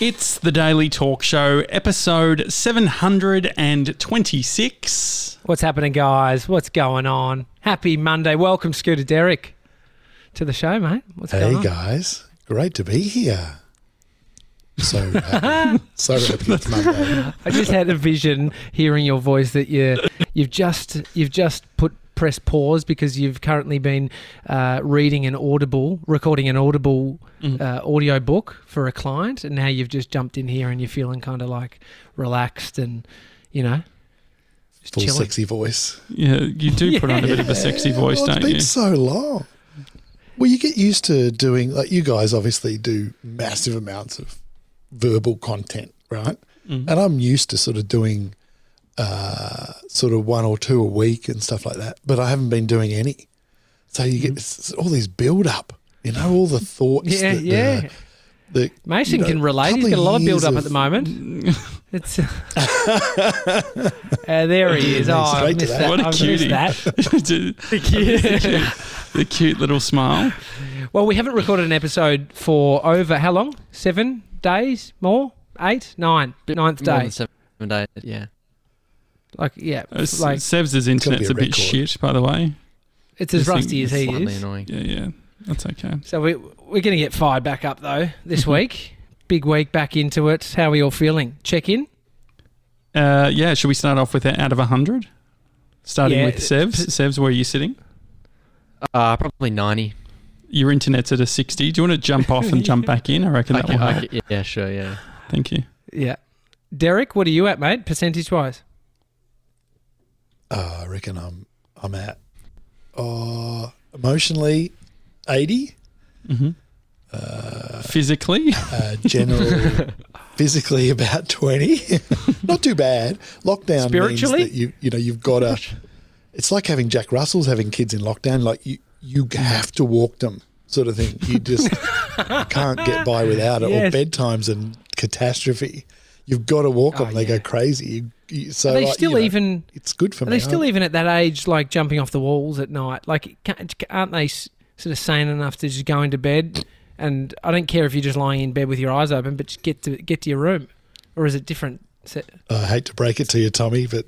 It's the Daily Talk Show, episode 726. What's happening, guys? What's going on? Happy Monday. Welcome, Scooter Derek, to the show, mate. What's Hey going on? guys, great to be here. So happy. so happy it's Monday. I just had a vision hearing your voice that you you've just you've just put press pause because you've currently been uh, reading an audible, recording an audible Mm. uh, audio book for a client, and now you've just jumped in here and you're feeling kind of like relaxed and you know just Full chilling. sexy voice. Yeah, you do put on a bit of a sexy voice, well, don't you? it's been you? so long. Well, you get used to doing like you guys obviously do massive amounts of verbal content, right? Mm. And I'm used to sort of doing uh, sort of one or two a week and stuff like that, but I haven't been doing any. So you Mm. get it's all these build up, you know, all the thoughts. Yeah, that, yeah. Uh, the, Mason you know, can relate. He's got a lot of build up at the moment. It's uh, there he is. Oh, I missed that. that. What a I cutie. that. the cute little smile. Well, we haven't recorded an episode for over how long? Seven days? More? Eight? Nine? Ninth More day? than seven days. Yeah. Like, yeah, Uh, like Sev's internet's a a bit shit, by the way. it's as this rusty as he is. annoying. Yeah, yeah. That's okay. So we we're going to get fired back up though this week. Big week back into it. How are we all feeling? Check in. Uh, yeah, should we start off with a out of 100? Starting Yeah. with Sev's. Sev's, where are you sitting? Uh, probably 90. Your internet's at a 60. Do you want to jump off and jump back in? I reckon that Okay, will help. okay, yeah, sure, yeah. Thank you. Yeah. Derek, what are you at, mate? Percentage wise? Uh, I reckon I'm I'm at uh, emotionally eighty, hmm Physically? uh, general physically about twenty. Not too bad. Lockdown Spiritually? means that you you know you've got to. It's like having Jack Russells having kids in lockdown. Like you you have to walk them, sort of thing. You just can't get by without it. Yes. Or bedtimes and catastrophe. You've got to walk oh, them. Oh, they yeah. go crazy. You, you, so Are they like, still you know, even It's good for Are me. they still even at that age, like jumping off the walls at night? Like, can't, aren't they sort of sane enough to just go into bed? And I don't care if you're just lying in bed with your eyes open, but just get to get to your room, or is it different? Se- I hate to break it to you, Tommy, but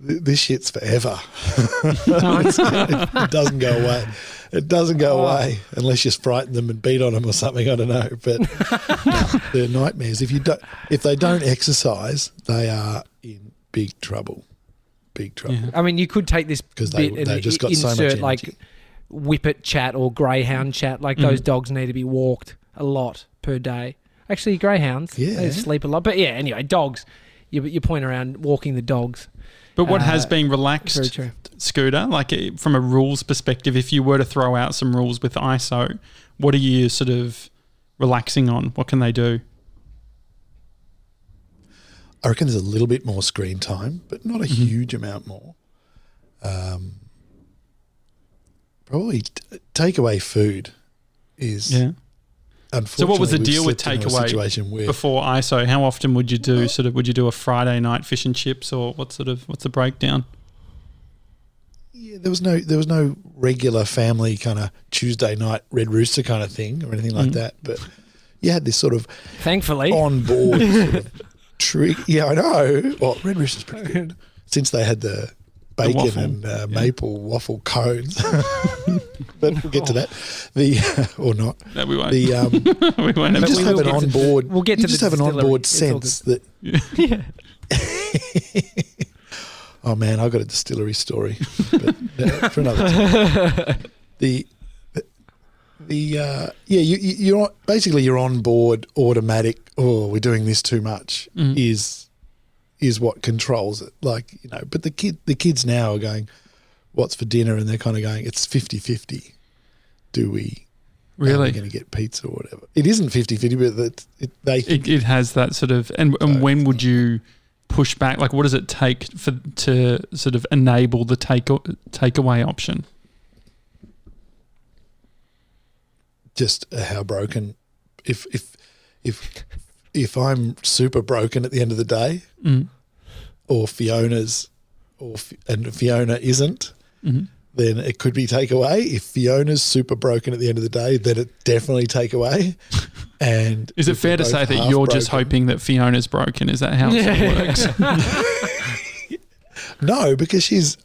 this shit's forever. It doesn't go away. It doesn't go Oh. away unless you frighten them and beat on them or something. I don't know, but no, they're nightmares. If you don't, if they don't exercise, they are in big trouble. Big trouble. Yeah. I mean, you could take this 'Cause they- bit and they've just got insert so much like energy. whippet chat or greyhound chat. Like mm-hmm. those dogs need to be walked a lot per day. Actually, greyhounds, they sleep a lot. But yeah, anyway, dogs. You, you point around walking the dogs. But what has Uh, been Very relaxed, true. Scooter, like eh, from a rules perspective, if you were to throw out some rules with ISO, what are you sort of relaxing on? What can they do? I reckon there's a little bit more screen time, but not a Mm-hmm. huge amount more. Um, probably t- take away food is Yeah. Unfortunately. So what was the deal with slipped into a takeaway situation where before ISO? How often would you do sort of would you do a Friday night fish and chips or what sort of what's the breakdown? Yeah, there was no there was no regular family kind of Tuesday night red rooster kind of thing or anything like Mm. that. But you had this sort of Thankfully, on board sort of trick. Yeah, I know. Well, red rooster's pretty good since they had the bacon waffle, and uh, yeah. maple waffle cones. but we'll get to that. The or not No, we won't. the um, we won't you have just we have an on board. we'll get you to just have an on board sense that. yeah. Oh man, I got a distillery story, but uh, for another time. the the uh, yeah, you, you- you're basically you're on board automatic. Oh, we're doing this too much. Mm. Is is what controls it. Like you know, but the kid the kids now are going, what's for dinner, and they're kind of going, it's 50-50. Do we? Really. going to get pizza or whatever? It isn't 50-50, but that it, they think It, it has that sort of and, and So- when would you push back? Like what does it take for to sort of enable the take takeaway option? just uh, how broken. If if if if I'm super broken at the end of the day, Mm. or Fiona's, or and Fiona isn't, hmm then it could be takeaway. If Fiona's super broken at the end of the day, then it definitely take away. And Is it fair to say that you're just hoping that Fiona's broken? Is that how it works? No, because she's.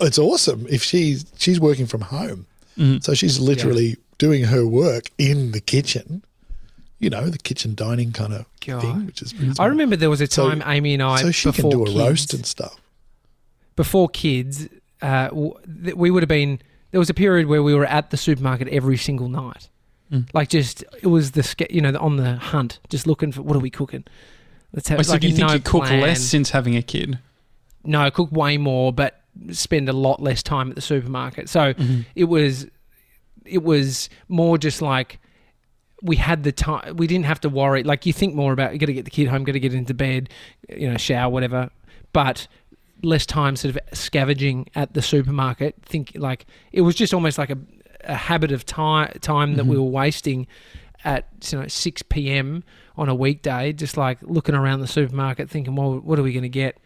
It's awesome if she's she's working from home, Mhm. so she's literally doing her work in the kitchen. You know, the kitchen dining kind of God. thing, which is. pretty I remember there was a So- time Amy and I So she can do a kids, roast and stuff. before kids, uh, we would have been. There was a period where we were at the supermarket every single night, Mm. like just it was the you know on the hunt, just looking for what are we cooking. Let's have Oh, so like do you think no you cook plan. less since having a kid? No, cook way more, but spend a lot less time at the supermarket. So it was it was more just like we had the time we didn't have to worry like you think more about you got to get the kid home got to get into bed you know shower whatever but less time sort of scavenging at the supermarket think like it was just almost like a, a habit of time time that we Mhm. were wasting at you know 6 p.m on a weekday just like looking around the supermarket thinking well what are we going to get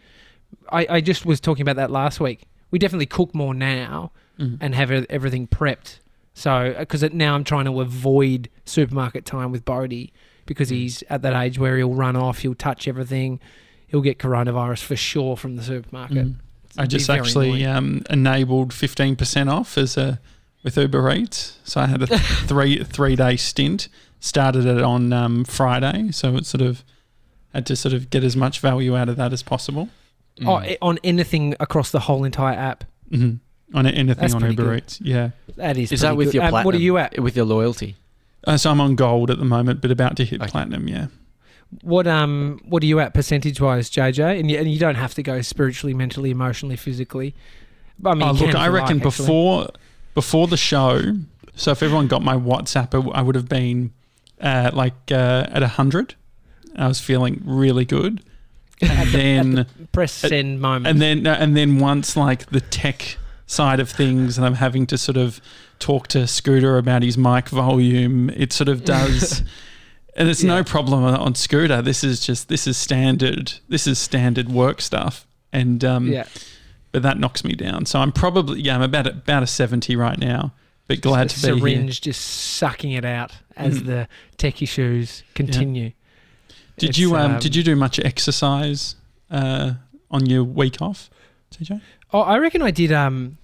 I, I just was talking about that last week we definitely cook more now Mhm. and have everything prepped. So, because now I'm trying to avoid supermarket time with Bodie because he's at that age where he'll run off, he'll touch everything, he'll get coronavirus for sure from the supermarket. Mhm. I just actually um, enabled fifteen percent off as a with Uber Eats. So I had a three three day stint. Started it on um, Friday, so it sort of had to sort of get as much value out of that as possible. Oh, on anything across the whole entire app. hmm On anything That's on pretty Uber good. Eats, yeah. That is. Is that with good. your Um, platinum? What are you at? With your loyalty? Uh, so I'm on gold at the moment, but about to hit Okay. platinum. Yeah. What um What are you at percentage wise, JJ? And you, and you don't have to go spiritually, mentally, emotionally, physically. But I mean, oh, look, I reckon like, actually. before before the show. So if everyone got my WhatsApp, I would have been uh, like uh, at hundred. I was feeling really good, and then press uh, send moment. and then uh, and then once like the tech side of things, and I'm having to sort of talk to Scooter about his mic volume. It sort of does. And it's Yeah. no problem on- Scooter. This is just this is standard. This is standard work stuff, and um, yeah, but that knocks me down. So I'm probably yeah, I'm about about a seventy right now. But glad to be here. syringe just sucking it out as Mhm. the tech issues continue. Did It's, you um, did you do much exercise uh, on your week off, TJ? Oh, I reckon I did. Um,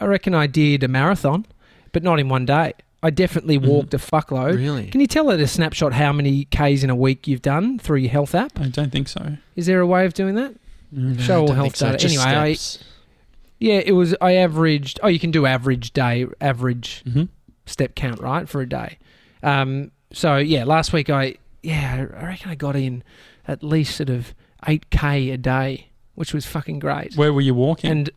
I reckon I did a marathon, but not in one day. I definitely Mhm. walked a fuckload. Really? Can you tell at a snapshot how many k's in a week you've done through your health app? I don't think so. Is there a way of doing that? Mm. Show all health so, data. just Anyway, I- Yeah, it was. I averaged. Oh, you can do average day, average hmm step count, right, for a day. Um, so yeah, last week I yeah, I reckon I got in at least sort of eight k a day, which was fucking great. Where were you walking? And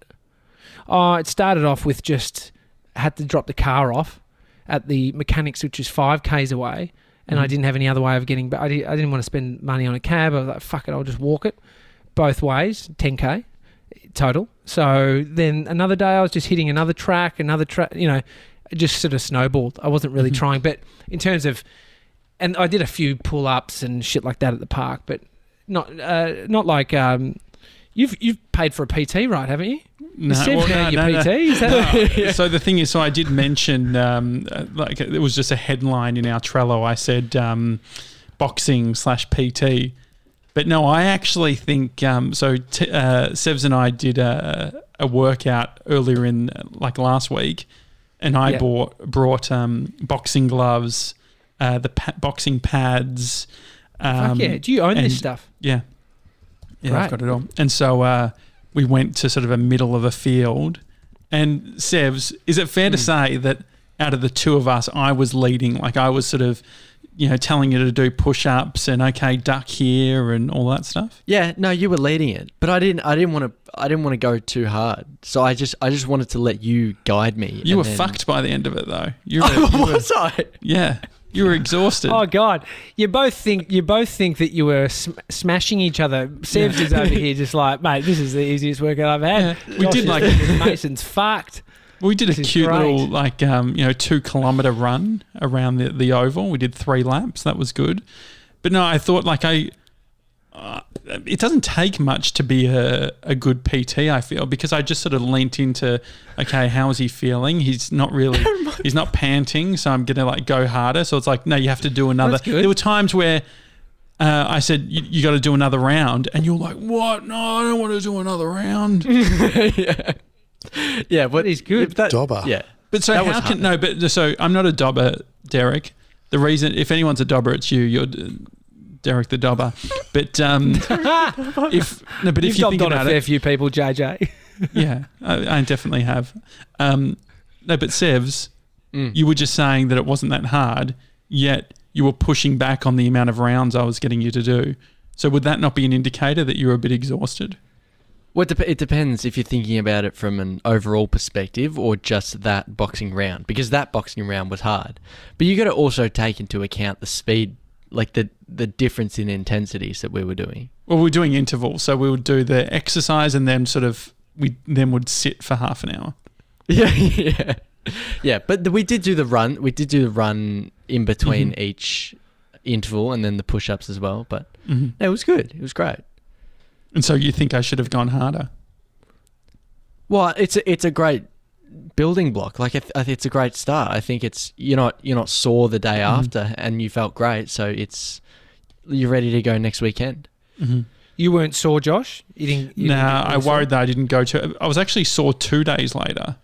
oh, it started off with just had to drop the car off at the mechanics, which is five k's away, and I Mhm. didn't have any other way of getting. But I, di- I didn't want to spend money on a cab. I was like, fuck it, I'll just walk it both ways, ten k total. So then another day I was just hitting another track, another track. You know, just sort of snowballed. I wasn't really Mhm. trying, but in terms of, and I did a few pull ups and shit like that at the park, but not uh, not like. Um, You've you've paid for a PT, right? Haven't you? no, Seb well, no, your no. PT? No. So the thing is, so I did mention, um, uh, like it was just a headline in our Trello. I said um, boxing slash PT, but no, I actually think um, so. T- uh, Sevs and I did a, a workout earlier in like last week, and I Yeah. bought brought um, boxing gloves, uh, the pa- boxing pads. Um, Fuck yeah! Do you own and- this stuff? yeah. Yeah, I've got it all. And so uh, we went to sort of a middle of a field. And Sevs, is it fair to Hmm. say that out of the two of us, I was leading? Like I was sort of, you know, telling you to do push ups and okay, duck here and all that stuff? Yeah, no, you were leading it, but I didn't. I didn't want to. I didn't want to go too hard, so I just. I just wanted to let you guide me. You were then- fucked by the end of it though. You were, you were was I? yeah, you were exhausted. Oh god! You both think you both think that you were sm- smashing each other. Sevs is over here just like, mate, this is the easiest workout I've had. Yeah, we Josh did like Mason's fucked. We did a This is cute little like um, you know two kilometer run around the, the oval. We did three laps. That was good. But no, I thought like I uh, it doesn't take much to be a, a good PT. I feel because I just sort of leant into, okay, how is he feeling? He's not really, he's not panting, so I'm gonna like go harder. So it's like, no, you have to do another. There were times where. Uh, I said you, you got to do another round, and you're like, "What? No, I don't want to do another round." yeah, yeah, but he's good. That, Dobber. Yeah, But so That how can hard. no? But so I'm not a dobber, Derek. The reason, if anyone's a dobber, it's you. You're Derek the dobber. But um, if no, but You've if you think on a fair it, few people, JJ. yeah, I, I definitely have. Um, no, but Sevs, Mm. you were just saying that it wasn't that hard, yet you were pushing back on the amount of rounds I was getting you to do. So would that not be an indicator that you were a bit exhausted? Well, it, it depends if you're thinking about it from an overall perspective or just that boxing round, because that boxing round was hard. But you got to also take into account the speed, like the the difference in intensities that we were doing. Well, we were doing intervals, so we would do the exercise and then sort of we then would sit for half an hour. Yeah, yeah, yeah. But the, we did do the run. We did do the run in between Mhm. each interval and then the push-ups as well. But hmm no, it was good. It was great. And so you think I should have gone harder? Well, it's a, it's a great building block. Like I th- I think it's a great start. I think it's you're not you're not sore the day Mhm. after, and you felt great. So it's you're ready to go next weekend. Mm-hmm. You weren't sore, Josh. You didn't. You Nah, didn't I worried that I didn't go to. I was actually sore two days later,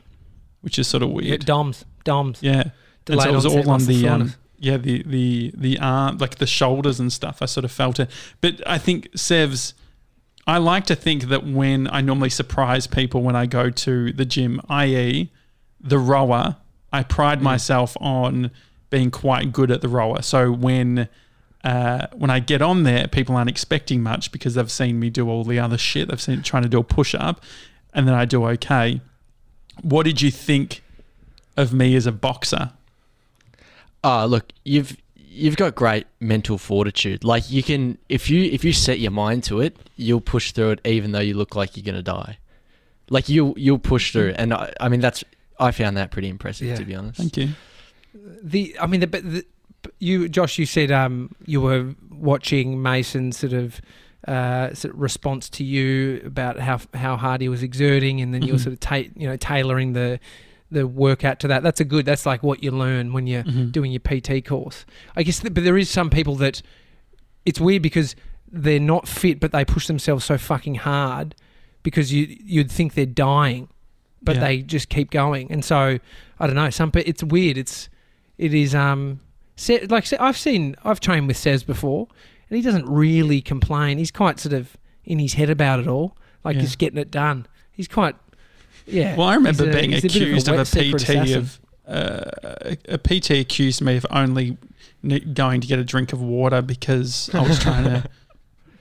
which is sort of Yeah, weird. DOMS, DOMS. Yeah, and so it was onset all on the um, yeah the the the arm like the shoulders and stuff. I sort of felt it, but I think Sevs. I like to think that when I normally surprise people when I go to the gym, i.e., the rower, I pride Mm. myself on being quite good at the rower. So when uh, when I get on there, people aren't expecting much because they've seen me do all the other shit. They've seen trying to do a push up, and then I do okay. What did you think of me as a boxer? Ah, look, you've you've got great mental fortitude. Like you can if you if you set your mind to it, you'll push through it even though you look like you're gonna die. Like you you'll push through, and I, I mean that's I found that pretty impressive Yeah. to be honest. Thank you. The I mean the, but the you Josh you said um you were watching Mason's sort of uh sort of response to you about how how hard he was exerting and then you were Mhm. sort of ta- you know tailoring the the workout to that that's a good that's like what you learn when you're Mhm. doing your PT course I guess th- but there is some people that it's weird because they're not fit but they push themselves so fucking hard because you you'd think they're dying but Yeah. they just keep going. And so I don't know. Some it's weird. It's it is um Se- like Se- I've seen I've trained with Sez before, and he doesn't really complain. He's quite sort of in his head about it all, like Yeah. he's getting it done. He's quite yeah. Well, I remember he's a- being he's a bit accused of a, wet secret PT assassin. of uh, a PT accused me of only going to get a drink of water because I was trying to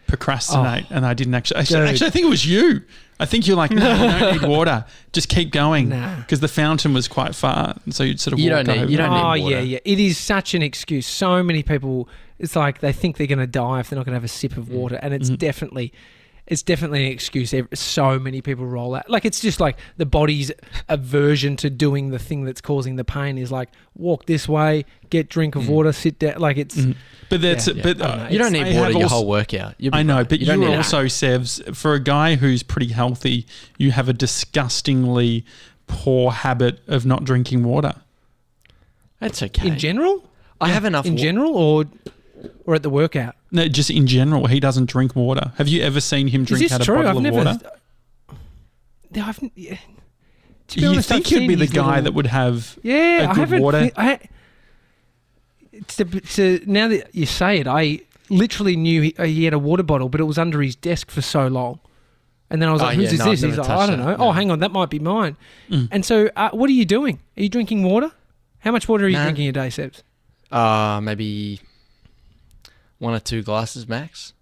procrastinate and I didn't actually. Actually, Oh. Actually, I think it was you. I think you're like, no, you don't need water. Just keep going Nah. because the fountain was quite far, and so you'd sort of You walk don't need- over. you don't oh need water. Oh, yeah, yeah. It is such an excuse. So many people. It's like they think they're going to die if they're not going to have a sip of Mm. water, and it's Mhm. definitely. It's definitely an excuse. So many people roll out. Like it's just like the body's aversion to doing the thing that's causing the pain is like walk this way, get drink of Mm. water, sit down. Like it's Mhm. But that's Yeah. but Yeah. I uh. You don't need have water your also- whole workout. You'll be I know, fine. but you, don't are also Sevs for a guy who's pretty healthy. You have a disgustingly poor habit of not drinking water. That's okay. in general. I have enough. in wa- general, or or at the workout. No, just in general, he doesn't drink water. Have you ever seen him drink out this a bottle I've of never. water? Yeah, I've, yeah. To be You honest, think I've he'd be the guy little- that would have? Yeah, a I good haven't. water? thi- I, to, to, now that you say it, I literally knew he, he had a water bottle, but it was under his desk for so long. And then I was Oh, like, "Whose yeah, is no, this?" I've He's like, "I don't know." that, Oh, no. hang on, that might be mine. Mm. And so, uh, what are you doing? Are you drinking water? How much water are you Nah. drinking a day, Sevs? Uh, maybe one or two glasses max.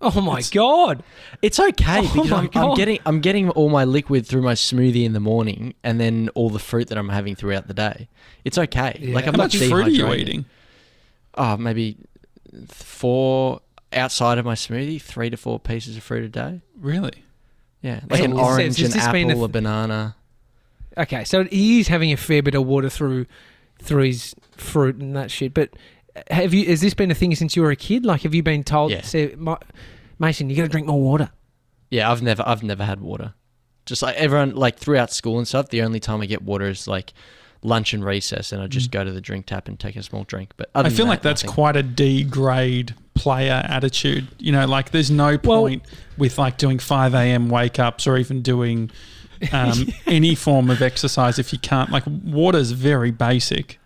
Oh my It's- god! It's okay Oh because I'm, I'm getting I'm getting all my liquid through my smoothie in the morning, and then all the fruit that I'm having throughout the day. It's okay. Yeah. Like I'm How not much fruit are you eating? Oh, maybe four outside of my smoothie, three to four pieces of fruit a day. Really? Yeah, like an says, orange, has an been a apple, a banana. Okay, so he is having a fair bit of water through through his fruit and that shit. But have you? Has this been a thing since you were a kid? Like, have you been told? Yeah. Say, my, Mason, you got to drink more water. Yeah, I've never I've never had water. Just like everyone like throughout school and stuff, the only time I get water is like lunch and recess and I just go to the drink tap and take a small drink. But other I feel that, like that's quite a D grade player attitude. You know, like there's no Well- point with like doing 5 a.m. wake ups or even doing um, any form of exercise if you can't. Like, water's very basic.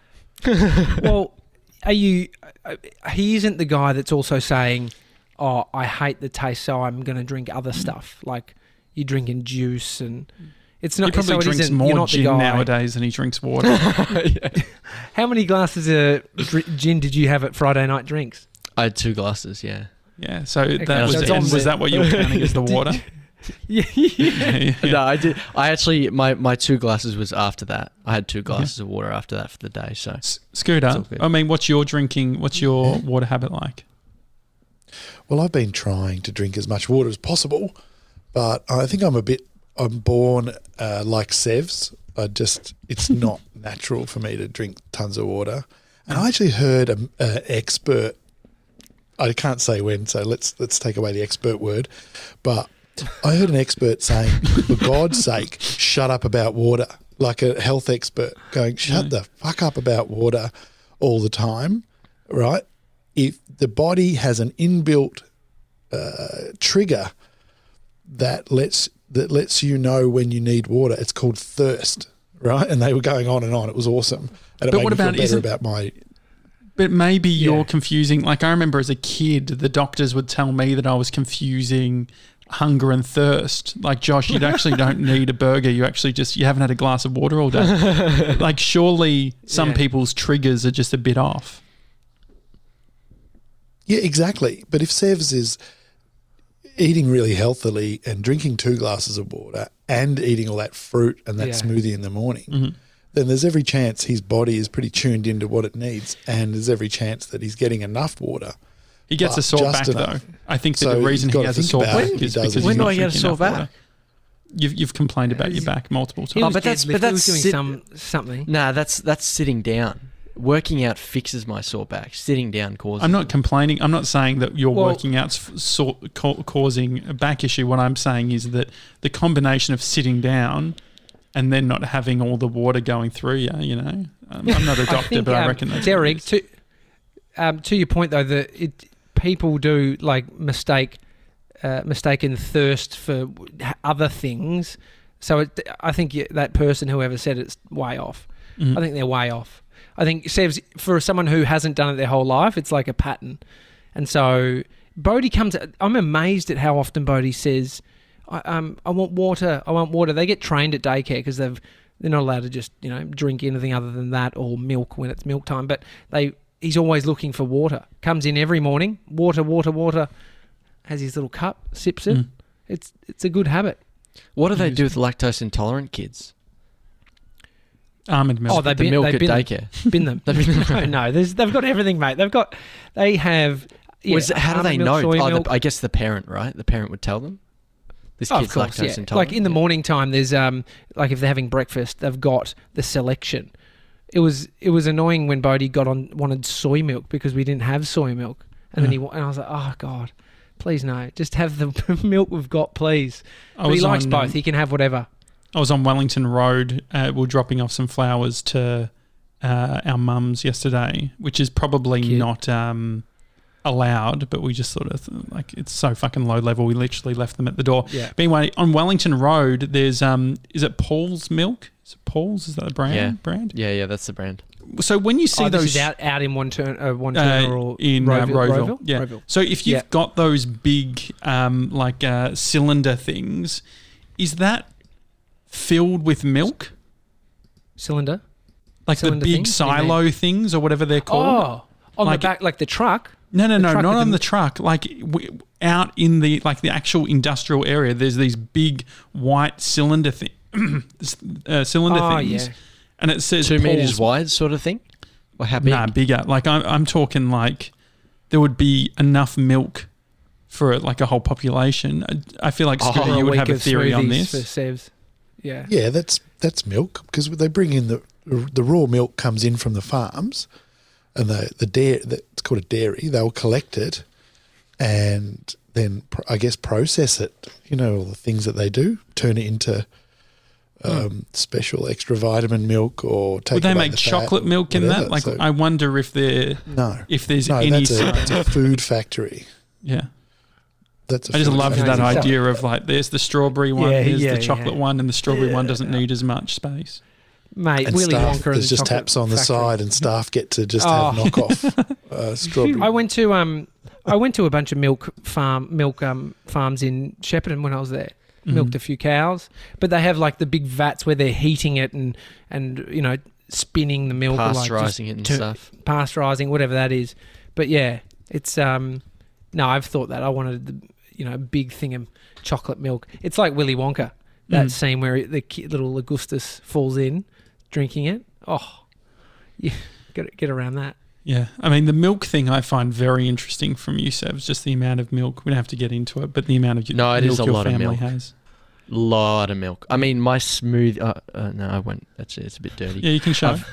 well, are you? Uh, he isn't the guy that's also saying, "Oh, I hate the taste, so I'm going to drink other stuff." Like you're drinking juice, and it's not. he probably so drinks isn't- more you're not the gin nowadays than he drinks water. How many glasses of gin did you have at Friday night drinks? I had two glasses, yeah. yeah, so Okay, that was, so it's and was that what you were counting as the water? Yeah, yeah, yeah. No, I did I actually my, my two glasses was after that. I had two glasses of water after that for the day, so S- It's Scooter. I mean, what's your drinking? What's your water habit like? Well, I've been trying to drink as much water as possible, but I think I'm a bit. I'm born uh, like Sevs. I just it's not natural for me to drink tons of water. And I actually heard an expert. I can't say when, so let's let's take away the expert word. But I heard an expert saying, "For God's sake, shut up about water." Like a health expert going, "Shut the fuck up about water all the time." Right? If the body has an inbuilt uh, trigger that lets that lets you know when you need water. It's called thirst, right? And they were going on and on. It was awesome, and it But made what me feel about- better about my. But maybe you're confusing. Like I remember as a kid, the doctors would tell me that I was confusing hunger and thirst. Like Josh, you actually don't need a burger. You actually just you haven't had a glass of water all day. like surely some Yeah. people's triggers are just a bit off. Yeah, exactly. But if Sevs is eating really healthily and drinking two glasses of water and eating all that fruit and that Yeah. smoothie in the morning, Mm-hmm. then there's every chance his body is pretty tuned into what it needs, and there's every chance that he's getting enough water. He gets a sore back enough. though. I think that So the reason he gotta has a sore back is because it. he's When do not I get a sore enough back? water. You've you've complained about your back multiple times. Oh, but that's- but that's doing sit- some something. Nah, that's that's sitting down. Working out fixes my sore back. Sitting down causes I'm not complaining. I'm not saying that your Well- working out's f- so, ca- causing a back issue. What I'm saying is that the combination of sitting down and then not having all the water going through you, you know. Um, I'm not a doctor, think, but I um, reckon that's Derek. what it is. To um, to your point though, that it people do like mistake uh, mistaken thirst for other things. So it, I think that person, whoever said it's way off. Mhm. I think they're way off. I think Sev's for someone who hasn't done it their whole life, it's like a pattern. And so Bodhi comes. I'm amazed at how often Bodhi says, I, um, "I want water. I want water." They get trained at daycare because they've they're not allowed to just you know drink anything other than that or milk when it's milk time. But they he's always looking for water. Comes in every morning, water, water, water. Has his little cup, sips it. Mm. It's it's a good habit. What do they do with lactose intolerant kids? almond milk. Oh, they the bin, milk they at bin them. daycare. bin them. They bin them. no, no, they've got everything, mate. They've got, they have. Yeah, Was it- how do they almond know? Oh, the, I guess the parent, right? The parent would tell them. This Oh, kid's of course, lactose yeah. intolerant. Like in the Yeah. morning time, there's um, like if they're having breakfast, they've got the selection. It was it was annoying when Bodie got on wanted soy milk because we didn't have soy milk, and then he and I was like, oh god, please no, just have the milk we've got, please. He likes on, both. um, He can have whatever. I was on Wellington Road. Uh, we are dropping off some flowers to uh, our mums yesterday, which is probably Cute. not um, allowed, but we just sort of like it's so fucking low level. We literally left them at the door. Yeah. But anyway, on Wellington Road, there's um, is it Paul's Milk? Is it Paul's? Is that the brand? Yeah. Brand. Yeah, yeah, that's the brand. So when you see oh, those this is out out in Wantirna, uh, one uh, or in uh, Rowville, Rowville, Rowville? yeah. Rowville. So if you've Yeah. got those big um, like uh, cylinder things, is that filled with milk? cylinder. Like Cylinder the big things? What do you silo things or whatever they're called? Oh, on Like- the back, like the truck. No, no, the no, not on the- the truck. Like w- out in the like the actual industrial area, there's these big white cylinder thing, uh, cylinder Oh, things, yeah. and it says Two meters Paul's- wide, sort of thing. Or how big? Nah, bigger. Like I'm, I'm talking like there would be enough milk for like a whole population. I, I feel like. Scooter, For you would week have a theory on this. For Sevs. Yeah. Yeah, that's that's milk because they bring in the the raw milk comes in from the farms, and the the dairy it's called a dairy. They'll collect it, and then I guess process it. You know all the things that they do, turn it into um, special extra vitamin milk or take. Would they make the chocolate milk in whatever. that? Like, So- I wonder if there no, if there's no, any that's a, that's a food factory. Yeah, That's a I just love factory. that idea of like, there's the strawberry one, Yeah, here's yeah, the chocolate yeah. one, and the strawberry one doesn't need as much space. Mate, And Willy staff, Wonka and there's the just taps on the Factory. side, and staff get to just Oh. have knockoff uh, strawberry. I went to um, I went to a bunch of milk farm milk um farms in Shepparton when I was there. Mhm. Milked a few cows, but they have like the big vats where they're heating it and and you know spinning the milk, or, like, Pasteurizing it and turn- stuff. pasteurizing, whatever that is. But yeah, it's um, no, I've thought that I wanted the you know big thing of chocolate milk. It's like Willy Wonka, that Mm. scene where the little Augustus falls in, drinking it. Oh, yeah, get get around that. Yeah, I mean the milk thing I find very interesting from you, Sevs. Just the amount of milk. We don't have to get into it, but the amount of y- No, it milk is a your lot of family milk. has. Lot of milk. I mean, my smooth. Uh, uh, no, I won't. That's it's a bit dirty. Yeah, you can show. I've-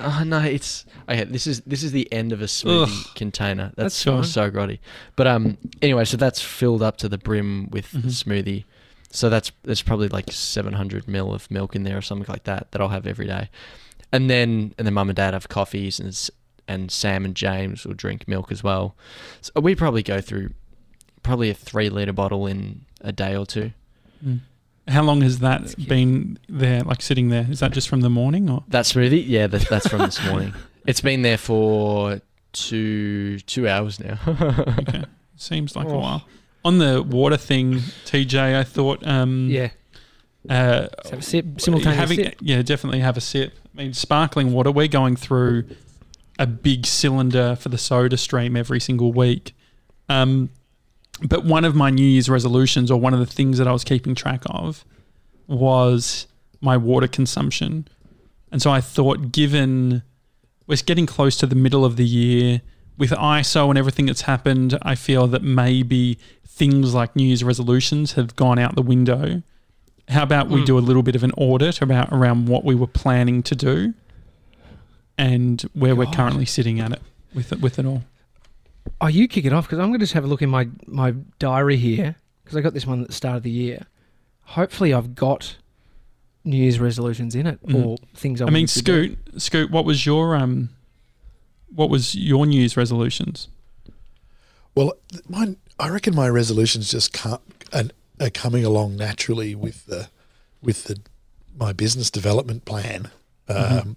Oh no, it's okay. This is this is the end of a smoothie Ugh. container. That's That's, fine. so grotty. But um, anyway, so that's filled up to the brim with Mhm. smoothie. So that's there's probably like 700 mil of milk in there or something like that that I'll have every day. And then and then mum and dad have coffees and and Sam and James will drink milk as well. So we probably go through probably a three liter bottle in a day or two. Mm. How long has that been there, like sitting there? Is that just from the morning, or That smoothie, yeah, that, that's from this morning. It's been there for two two hours now. okay. seems like a Oh. while? On the water thing, TJ, I thought, um, Yeah, uh, have a sip, simultaneous having, sip. yeah, definitely have a sip. I mean, sparkling water. We're going through a big cylinder for the Soda Stream every single week. Um, but one of my New Year's resolutions, or one of the things that I was keeping track of, was my water consumption. And so I thought, given we're getting close to the middle of the year, with ISO and everything that's happened, I feel that maybe things like New Year's resolutions have gone out the window. How about we Mm. do a little bit of an audit about around what we were planning to do and where we're currently sitting at it with it, with it all. Oh, you kick it off because I'm going to just have a look in my my diary here because I got this one at the start of the year. Hopefully, I've got New Year's resolutions in it Mhm. or things I. I mean, wanted to do. Scoot, Scoot, what was your um, what was your New Year's resolutions? Well, mine, I reckon my resolutions just can't and are coming along naturally with the with the my business development plan. Um, Mhm.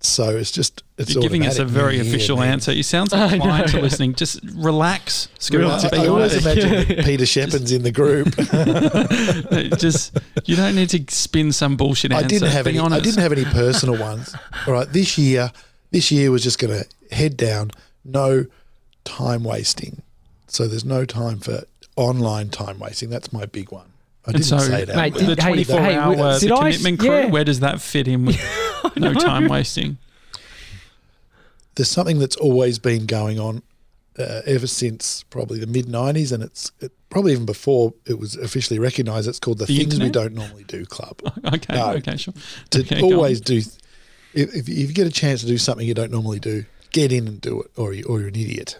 So it's just it's You're giving us a very new year, official man. answer. You sound like I know. clients are listening. Just relax, Scoot. Well, I, I always imagine Peter Shepard's in the group. just you don't need to spin some bullshit answer. I didn't have be any. honest. I didn't have any personal ones. All right, this year, this year was just going to head down. No time wasting. So there's no time for online time wasting. That's my big one. I And didn't so, say that. Mate, the 24 hey, hour w- the did I- commitment crew, yeah. where does that fit in with no time wasting? there's something that's always been going on uh, ever since probably the mid 90s and it's it, probably even before it was officially recognized it's called the, The things we don't normally do club Okay, No. okay, sure. to Okay, always do if, if you get a chance to do something you don't normally do get in and do it or, you, or you're an idiot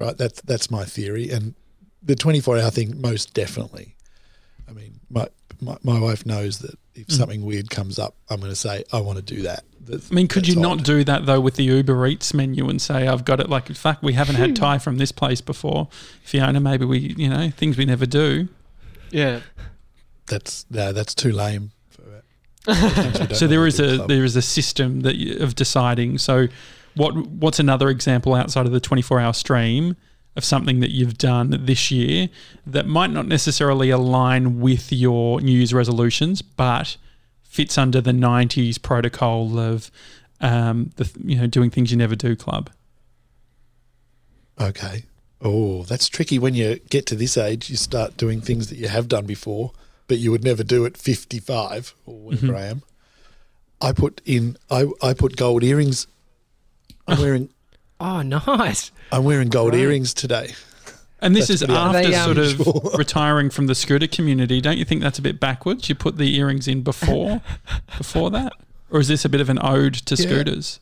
right that's that's my theory and the 24 hour thing most definitely i mean my my, my wife knows that if Mm. something weird comes up i'm going to say i want to do that That's- I mean, could you that's not do that though with the Uber Eats menu and say, "I've got it"? Like, fuck, we haven't had Thai from this place before. Fiona, maybe we, you know, things we never do. Yeah. that's no, that's too lame for that. So there is a there is a system that you, of deciding. So, what what's another example outside of the twenty four hour stream of something that you've done this year that might not necessarily align with your New Year's resolutions, but fits under the '90s protocol of um, the you know doing things you never do club. Okay. Oh, that's tricky when you get to this age. You start doing things that you have done before, but you would never do at 55 or whatever Mhm. I am. I put in I, I put gold earrings. I'm wearing Oh, nice. I'm wearing gold Right. earrings today. And this That's is after They, um, sort of retiring from the scooter community. Don't you think that's a bit backwards? You put the earrings in before before that, or is this a bit of an ode to Yeah. scooters?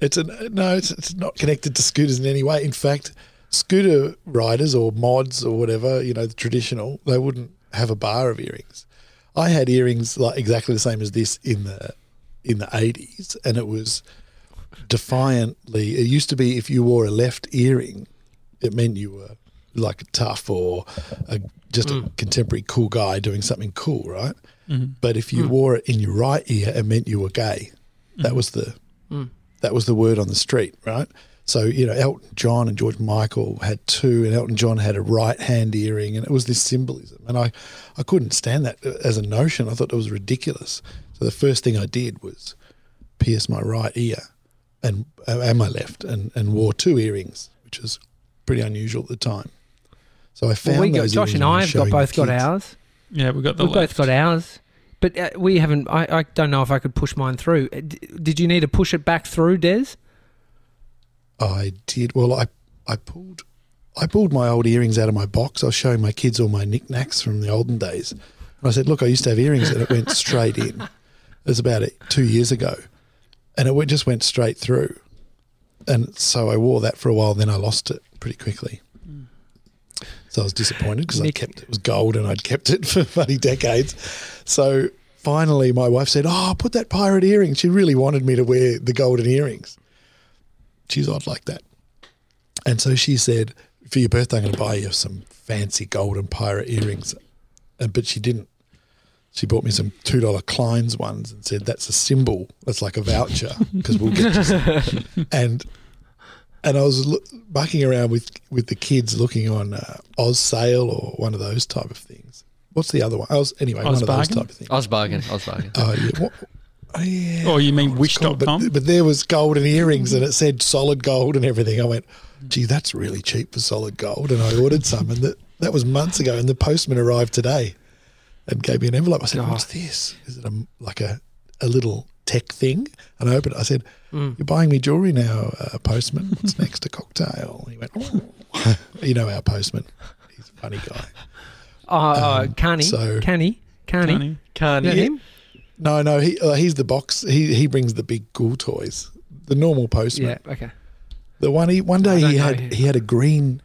It's a no, it's, it's not connected to scooters in any way. In fact, scooter riders or mods or whatever, you know, the traditional, they wouldn't have a bar of earrings. I had earrings like exactly the same as this in the in the eighties, and it was defiantly. It used to be if you wore a left earring, it meant you were like a tough or a, just a mm. contemporary cool guy doing something cool, right? Mm-hmm. But if you mm. wore it in your right ear, it meant you were gay. That mm. was the that was the word on the street, right? So you know, Elton John and George Michael had two, and Elton John had a right hand earring, and it was this symbolism, and I I couldn't stand that as a notion. I thought it was ridiculous. So the first thing I did was pierce my right ear and and my left, and and wore two earrings, which was pretty unusual at the time. So I found Well, we got Josh and I have got both got ours. Yeah, we've got the We've left. both got ours, but uh, we haven't. I, I don't know if I could push mine through. Uh, d- Did you need to push it back through, Des? I did. Well, I I pulled I pulled my old earrings out of my box. I was showing my kids all my knickknacks from the olden days. And I said, "Look, I used to have earrings, and it went straight in." It was about two years ago, and it just went straight through. And so I wore that for a while. Then I lost it pretty quickly. So I was disappointed because I kept it was gold and I'd kept it for bloody decades. So finally, my wife said, "Oh, put that pirate earring." She really wanted me to wear the golden earrings. She's odd like that. And so she said, "For your birthday, I'm going to buy you some fancy golden pirate earrings." And but she didn't. She bought me some two dollar Klein's ones and said, "That's a symbol. That's like a voucher because we'll get you." Some. and and I was lo- mucking around with with the kids, looking on uh, Oz Sale or one of those type of things. What's the other one? I was anyway one of those type of things. OzBargain. OzBargain. Oh yeah. What, oh, yeah. Oh, you mean It's called- wish.com? But, but there was golden earrings and it said solid gold and everything. I went, gee, that's really cheap for solid gold. And I ordered some and that, that was months ago. And the postman arrived today and gave me an envelope. I said, Oh. what's this? Is it a, like a, a little tech thing? And I opened it. I said, Mm. you're buying me jewellery now, uh, postman. What's next to cocktail? And he went, oh. you know our postman. He's a funny guy. Oh, uh, Um, Canny, so- Canny, Canny. Johnny. Can't Is that Yeah. him? No, no, he uh, he's the box. He he brings the big ghoul toys. The normal postman. Yeah. Okay. The one he one day he had him. he had a green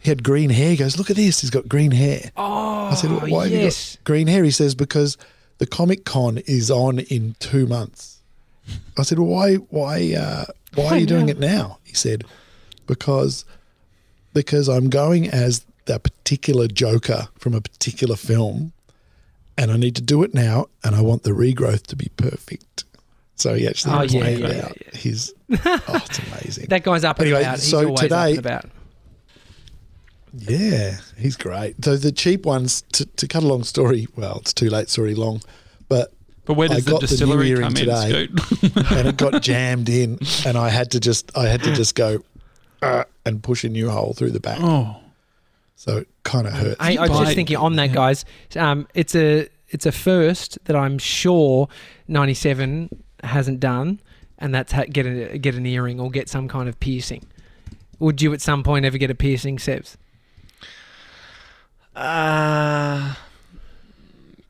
he had green hair. He goes, look at this. He's got green hair. Oh, I said, why have you got green hair? He says because the Comic Con is on in two months. I said, well, why why uh, why are you doing it now? He said, because because I'm going as that particular Joker from a particular film, and I need to do it now, and I want the regrowth to be perfect. So he actually Oh, planned yeah, yeah, out yeah. his. Oh, it's amazing. That guy's up and Anyway, about. He's so today- up and about. Yeah, he's great. So the cheap ones, to, to cut a long story, well, it's too late, it's already long, but But where I does the got the new distillery earring come in, today. Scoot? and it got jammed in, and I had to just, I had to just go uh, and push a new hole through the back. oh, So it kind of hurt. I, I was just thinking on that, guys. Um, it's a it's a first that I'm sure '97 hasn't done, and that's ha- get a get an earring or get some kind of piercing. Would you at some point ever get a piercing, Sevs? Uh,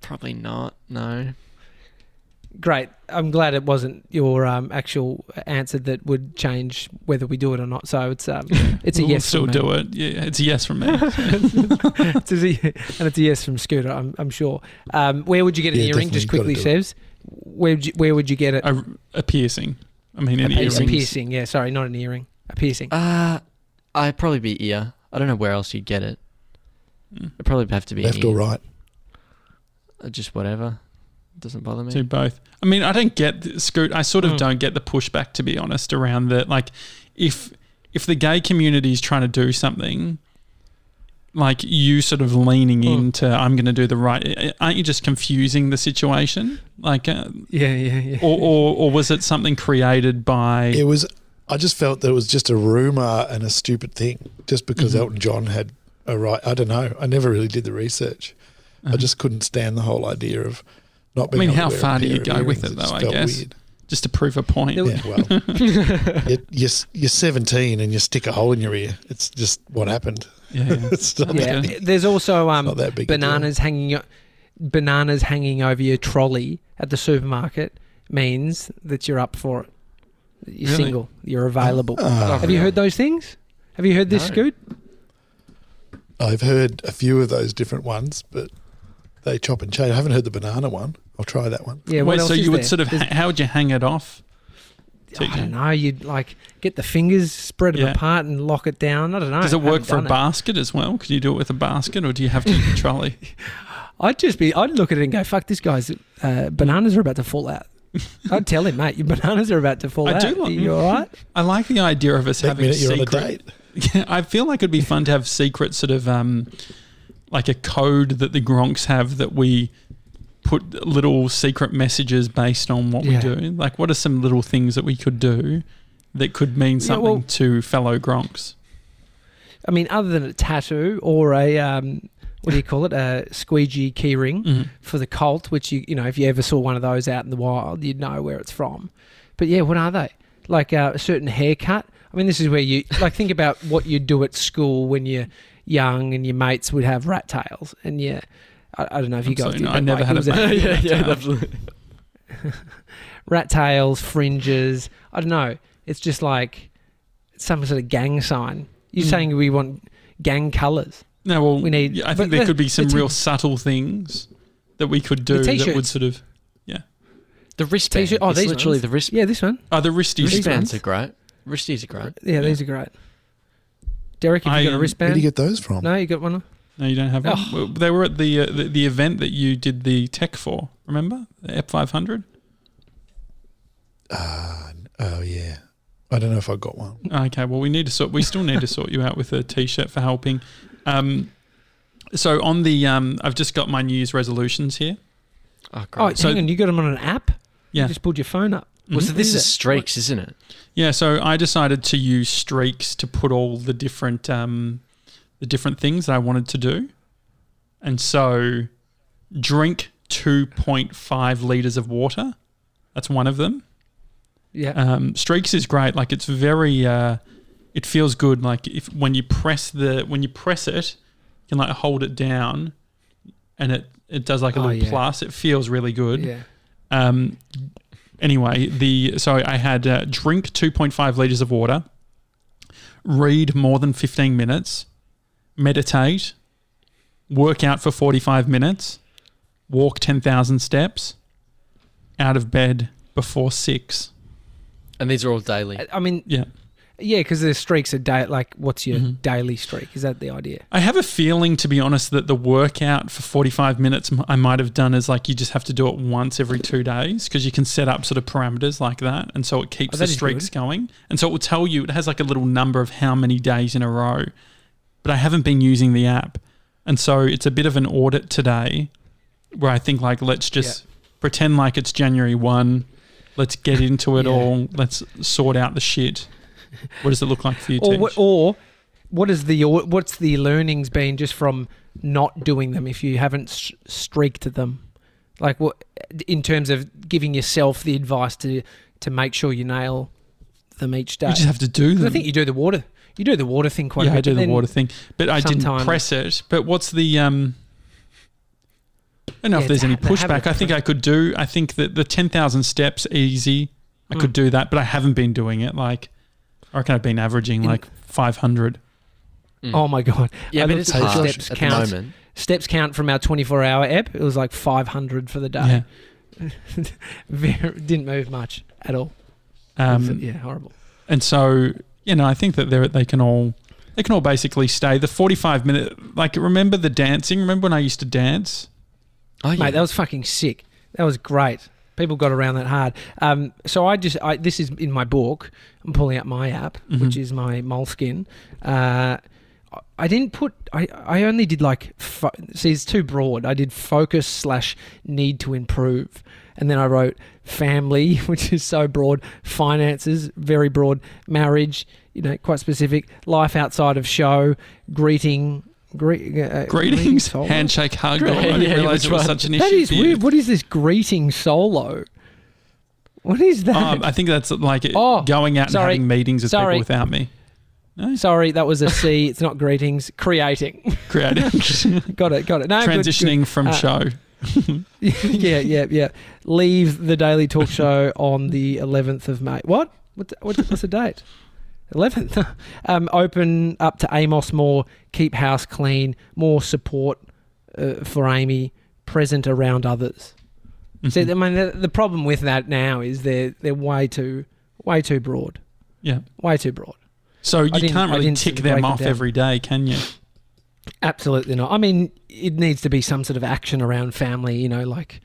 probably not. No. Great. I'm glad it wasn't your um, actual answer that would change whether we do it or not. So it's um, it's a we'll yes. still from me. do it. Yeah, it's a yes from me. it's a, and it's a yes from Scooter. I'm, I'm sure. Um, where would you get an Yeah, earring? Just quickly, gotta Where would you, where would you get it? a, a piercing. I mean, an piece- a earring. piercing. Yeah, sorry, not an earring. A piercing. Uh, I'd probably be ear. I don't know where else you'd get it. Mm. It'd probably have to be Left ear. or right? Uh, Just whatever. Doesn't bother me. Do both. I mean, I don't get the, Scoot. I sort of Mm. don't get the pushback, to be honest, around that. Like, if if the gay community is trying to do something, like you sort of leaning Mm. into, I'm going to do the right. Aren't you just confusing the situation? Like, uh, Yeah, yeah, yeah. or, or or was it something created by? It was, I just felt that it was just a rumor and a stupid thing just because Mhm. Elton John had a right. I don't know. I never really did the research. I Uh-huh. just couldn't stand the whole idea of not being. I mean, able to how wear far do you of go with it, though, just I felt guess? weird. just to prove a point. Yeah, well, you're, you're, you're 17 and you stick a hole in your ear. It's just what happened. Yeah, yeah. it's not, yeah. Okay. There's also um, not that big. bananas hanging, bananas hanging over your trolley at the supermarket means that you're up for it. You're Really? single. You're available. Ah. Have you heard those things? Have you heard this, No. Scoot? I've heard a few of those different ones, but they chop and change. I haven't heard the banana one. I'll try that one. Yeah. Wait, so you would there? sort of There's- how would you hang it off? I don't know. You'd like get the fingers, spread them Yeah. apart, and lock it down. I don't know. Does it work for a it. basket as well? Can you do it with a basket, or do you have to use a trolley? I'd just be. I'd look at it and go, "Fuck, this guy's uh, bananas are about to fall out." I'd tell him, mate, your bananas are about to fall out. I out. do like- Are you all right? I like the idea of us Next having minute you're on a secret. Yeah, I feel like it'd be fun to have secret sort of um, like a code that the Gronks have that we put little secret messages based on what Yeah. we do. Like, what are some little things that we could do that could mean Yeah, something well- to fellow Gronks? I mean, other than a tattoo or a um, what do you call it, a squeegee keyring Mhm. for the cult, which you you know, if you ever saw one of those out in the wild, you'd know where it's from. But yeah, what are they? Like uh, a certain haircut. I mean, this is where you like think about what you do at school when you're young and your mates would have rat tails, and yeah. I, I don't know if you guys Absolutely did. not. I never like, had it a mate. yeah, yeah, tail. absolutely. rat tails, fringes. I don't know. It's just like some sort of gang sign. You're Mm. saying we want gang colours. No, well, We need- yeah, I think there the- could be some t- real subtle things that we could do that would sort of. Yeah. The wristband. T-shirt- oh, it's these literally ones? the wrist. Yeah, this one. Oh, the wristies. Wristbands ones. are great. Wristies are great. Yeah, these are great. Derek, have I, you got a um, Where wristband? do you get those from? no, you got one. No, you don't have one. Oh. Well, They were at the, uh, the the event that you did the tech for. Remember the F five hundred? Ah, oh yeah. I don't know if I got one. Okay, well we need to sort. We still need to sort you out with a t-shirt for helping. Um, so on the, um, I've just got my New Year's resolutions here. Oh, Oh, great. So- hang on, you got them on an app? Yeah. You just pulled your phone up. Well, so Mhm. this is is streaks, isn't it? Yeah, so I decided to use streaks to put all the different um, the different things that I wanted to do, and so drink two point five liters of water. That's one of them. Yeah. Um, streaks is great. Like it's very, uh, it feels good. Like if when you press the when you press it, you can like hold it down, and it it does like a Oh, little yeah. plus. It feels really good. yeah. Um, anyway, the so I had uh, drink 2.5 liters of water, read more than 15 minutes, meditate, work out for 45 minutes, walk 10,000 steps, out of bed before six. And these are all daily. I- I mean, Yeah. Yeah, because the streaks are day. Like, what's your Mhm. daily streak? Is that the idea? I have a feeling, to be honest, that the workout for 45 minutes I might have done is like you just have to do it once every two days because you can set up sort of parameters like that. And so it keeps Oh, the streaks going. And so it will tell you, it has like a little number of how many days in a row. But I haven't been using the app. And so it's a bit of an audit today where I think, like, let's just pretend like it's January 1. Let's get into it Yeah. all. Let's sort out the shit. What does it look like for you, Or or what is the what's the learnings been just from not doing them if you haven't streaked them? Like what in terms of giving yourself the advice to to make sure you nail them each day. You just have to do them. I think you do the water. You do the water thing quite yeah, a I bit. do the water thing, but I didn't press it. But what's the um? I don't know Yeah, if there's any pushback. I think I could do. I think that the ten thousand steps easy. I could Mm. do that, but I haven't been doing it. Like I reckon I've been averaging In- like five hundred. Mm. Oh my god! yeah, I but it's at the hard steps at count. the moment. Steps count from our 24 hour app. It was like 500 for the day. Yeah. Didn't move much at all. Um, yeah, horrible. and so you know, I think that they they can all they can all basically stay the forty five minute. Like remember the dancing? Remember when I used to dance? Oh, yeah. Mate, that was fucking sick. That was great. People got around that hard. Um, so I just, I, this is in my book. I'm pulling out my app, Mhm. which is my Moleskine. Uh, I didn't put. I, I only did like. Fo- see, it's too broad. I did focus slash need to improve, and then I wrote family, which is so broad. Finances, very broad. Marriage, you know, quite specific. Life outside of show. Greeting. Gre- uh, Greetings, solo? handshake, hug. Great. I didn't Yeah, realize it was such an issue. That is weird. What is this greeting solo? What is that? Um, I think that's like Oh, going out and having meetings with Sorry. people without me. No, Sorry, that was a C. It's not greetings. Creating. creative. got it. Got it. No, good, Transitioning from Uh, show. yeah, yeah, yeah. Leave the Daily Talk Show on the 11th of May. What? What's, what's, what's the date? 11th. um, open up to Amos more, keep house clean, more support uh, for Amy, present around others. So, Mhm. I mean, the, the problem with that now is they're, they're way too, way too broad. yeah. Way too broad. So you can't really tick them off down. every day, can you? Absolutely not. I mean, it needs to be some sort of action around family, you know, like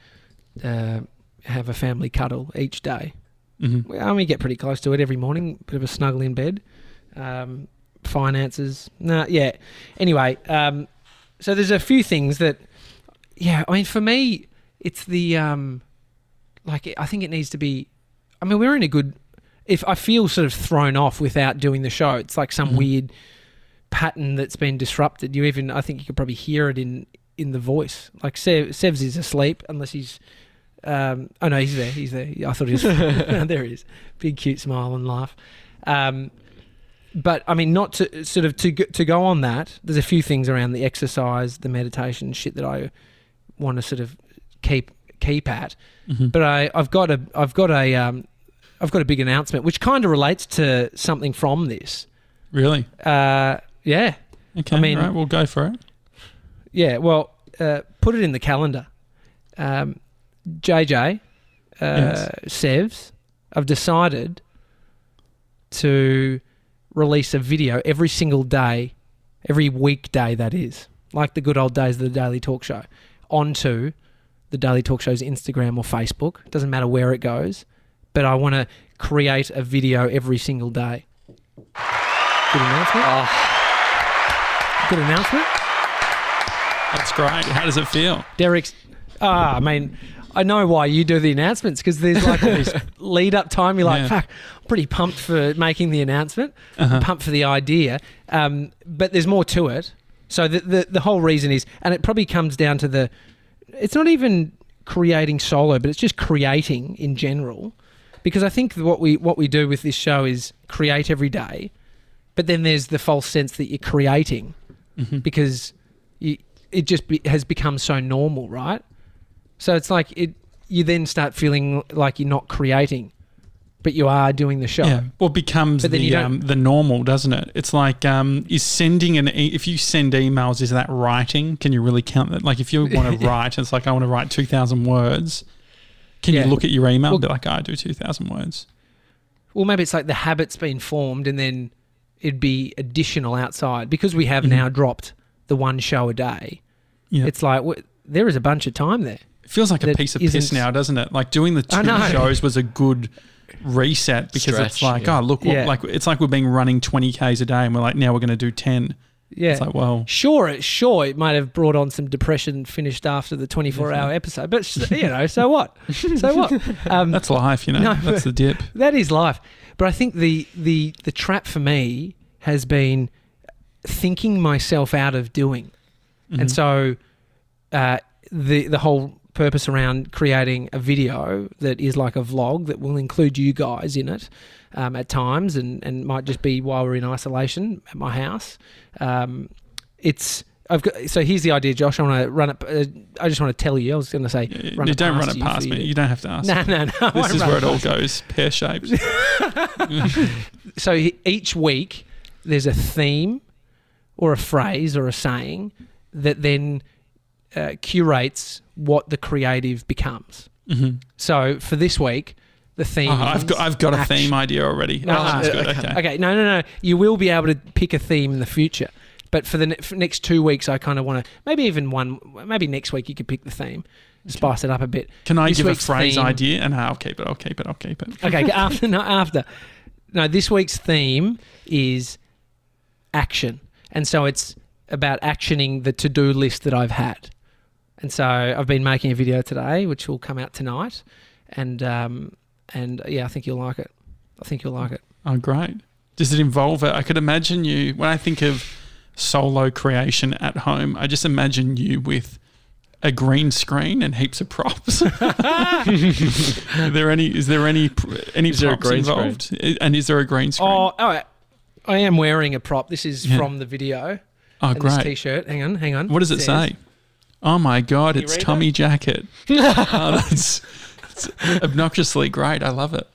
uh, have a family cuddle each day. Hmm We only get pretty close to it every morning. Bit of a snuggle in bed. Um, finances. Nah, yeah. Anyway, um, so there's a few things that, yeah. I mean, for me, it's the um, like I think it needs to be. I mean, we're in a good. If I feel sort of thrown off without doing the show, it's like some Mhm. weird pattern that's been disrupted. You even, I think, you could probably hear it in in the voice. Like Sev, Sevs is asleep unless he's. Um, oh no, he's there. He's there. I thought he was. there he is. Big cute smile and laugh. Um, but I mean, not to sort of to go, to go on that. There's a few things around the exercise, the meditation, shit that I want to sort of keep keep at. hmm But I, I've got a I've got a um, I've got a big announcement which kind of relates to something from this. really? Uh, yeah, Okay. I mean- right, we'll go for it. yeah. Well, uh, put it in the calendar. Um, JJ, uh, Yes. Sevs, I've decided to release a video every single day, every weekday that is, like the good old days of the Daily Talk Show, onto the Daily Talk Show's Instagram or Facebook. Doesn't matter where it goes, but I want to create a video every single day. Good announcement. Oh, Good announcement. That's great. How does it feel? Derek's. Ah, I mean, I know why you do the announcements because there's like all this lead up time. You're like, Yeah. fuck, I'm pretty pumped for making the announcement, Uh-huh. pumped for the idea. Um, but there's more to it. So the, the the whole reason is, and it probably comes down to the. It's not even creating solo, but it's just creating in general, because I think what we what we do with this show is create every day, but then there's the false sense that you're creating Mhm. because you, it just be, has become so normal, right? So it's like it. You then start feeling like you're not creating, but you are doing the show. Yeah. Well, it becomes But then you the um, the normal, doesn't it? It's like um, is sending an e- if you send emails, is that writing? Can you really count that? Like if you want to write, it's like I want to write two thousand words. Can Yeah. you look at your email Well- and be like, oh, I do two thousand words? Well, maybe it's like the habit's been formed, and then it'd be additional outside because we have Mhm. now dropped the one show a day. Yeah. It's like w- there is a bunch of time there. It feels like a piece of piss now, doesn't it? Like doing the two shows was a good reset because it's like, yeah. oh, look, what, Yeah. like it's like we've been running twenty k's a day, and we're like, now we're going to do ten. Yeah. It's like, well, Sure, it, sure, it might have brought on some depression finished after the 24 hour episode, but s- you know, so what? So what? Um, that's life, you know. No, that's the dip. That is life. But I think the the the trap for me has been thinking myself out of doing, Mhm. and so uh, the the whole purpose around creating a video that is like a vlog that will include you guys in it um, at times, and and might just be while we're in isolation at my house. Um, it's I've got so here's the idea, Josh. I want to run it. Uh, I just want to tell you. I was going to say, Yeah, you don't run it past me. you. You don't have to ask. no, no, no. This is where it all goes, pear shaped. so each week there's a theme or a phrase or a saying that then uh, curates what the creative becomes. hmm So for this week, the theme. Oh, I've got I've got a theme idea already. No, oh, that's no, good. okay. Okay. No, no, no. You will be able to pick a theme in the future, but for the ne- for next two weeks, I kind of want to maybe even one. Maybe next week you could pick the theme, spice it up a bit. Can I This give a phrase theme- idea? And I'll keep it. I'll keep it. I'll keep it. Okay, after no after. No, this week's theme is action. And so it's about actioning the to-do list that I've had. And so I've been making a video today which will come out tonight and um and yeah, I think you'll like it. I think you'll like it. Oh, great. Does it involve it? I could imagine you when I think of solo creation at home. I just imagine you with a green screen and heaps of props. Are there any? Is there any any Is props green screen? involved? I- And is there a green screen? Oh, oh I am wearing a prop. This is Yeah. from the video. Oh, and this great. t-shirt. Hang on, hang on. What does it says- say? Oh my god, it's read Tommy Jackett. oh, that's it's obnoxiously great. I love it.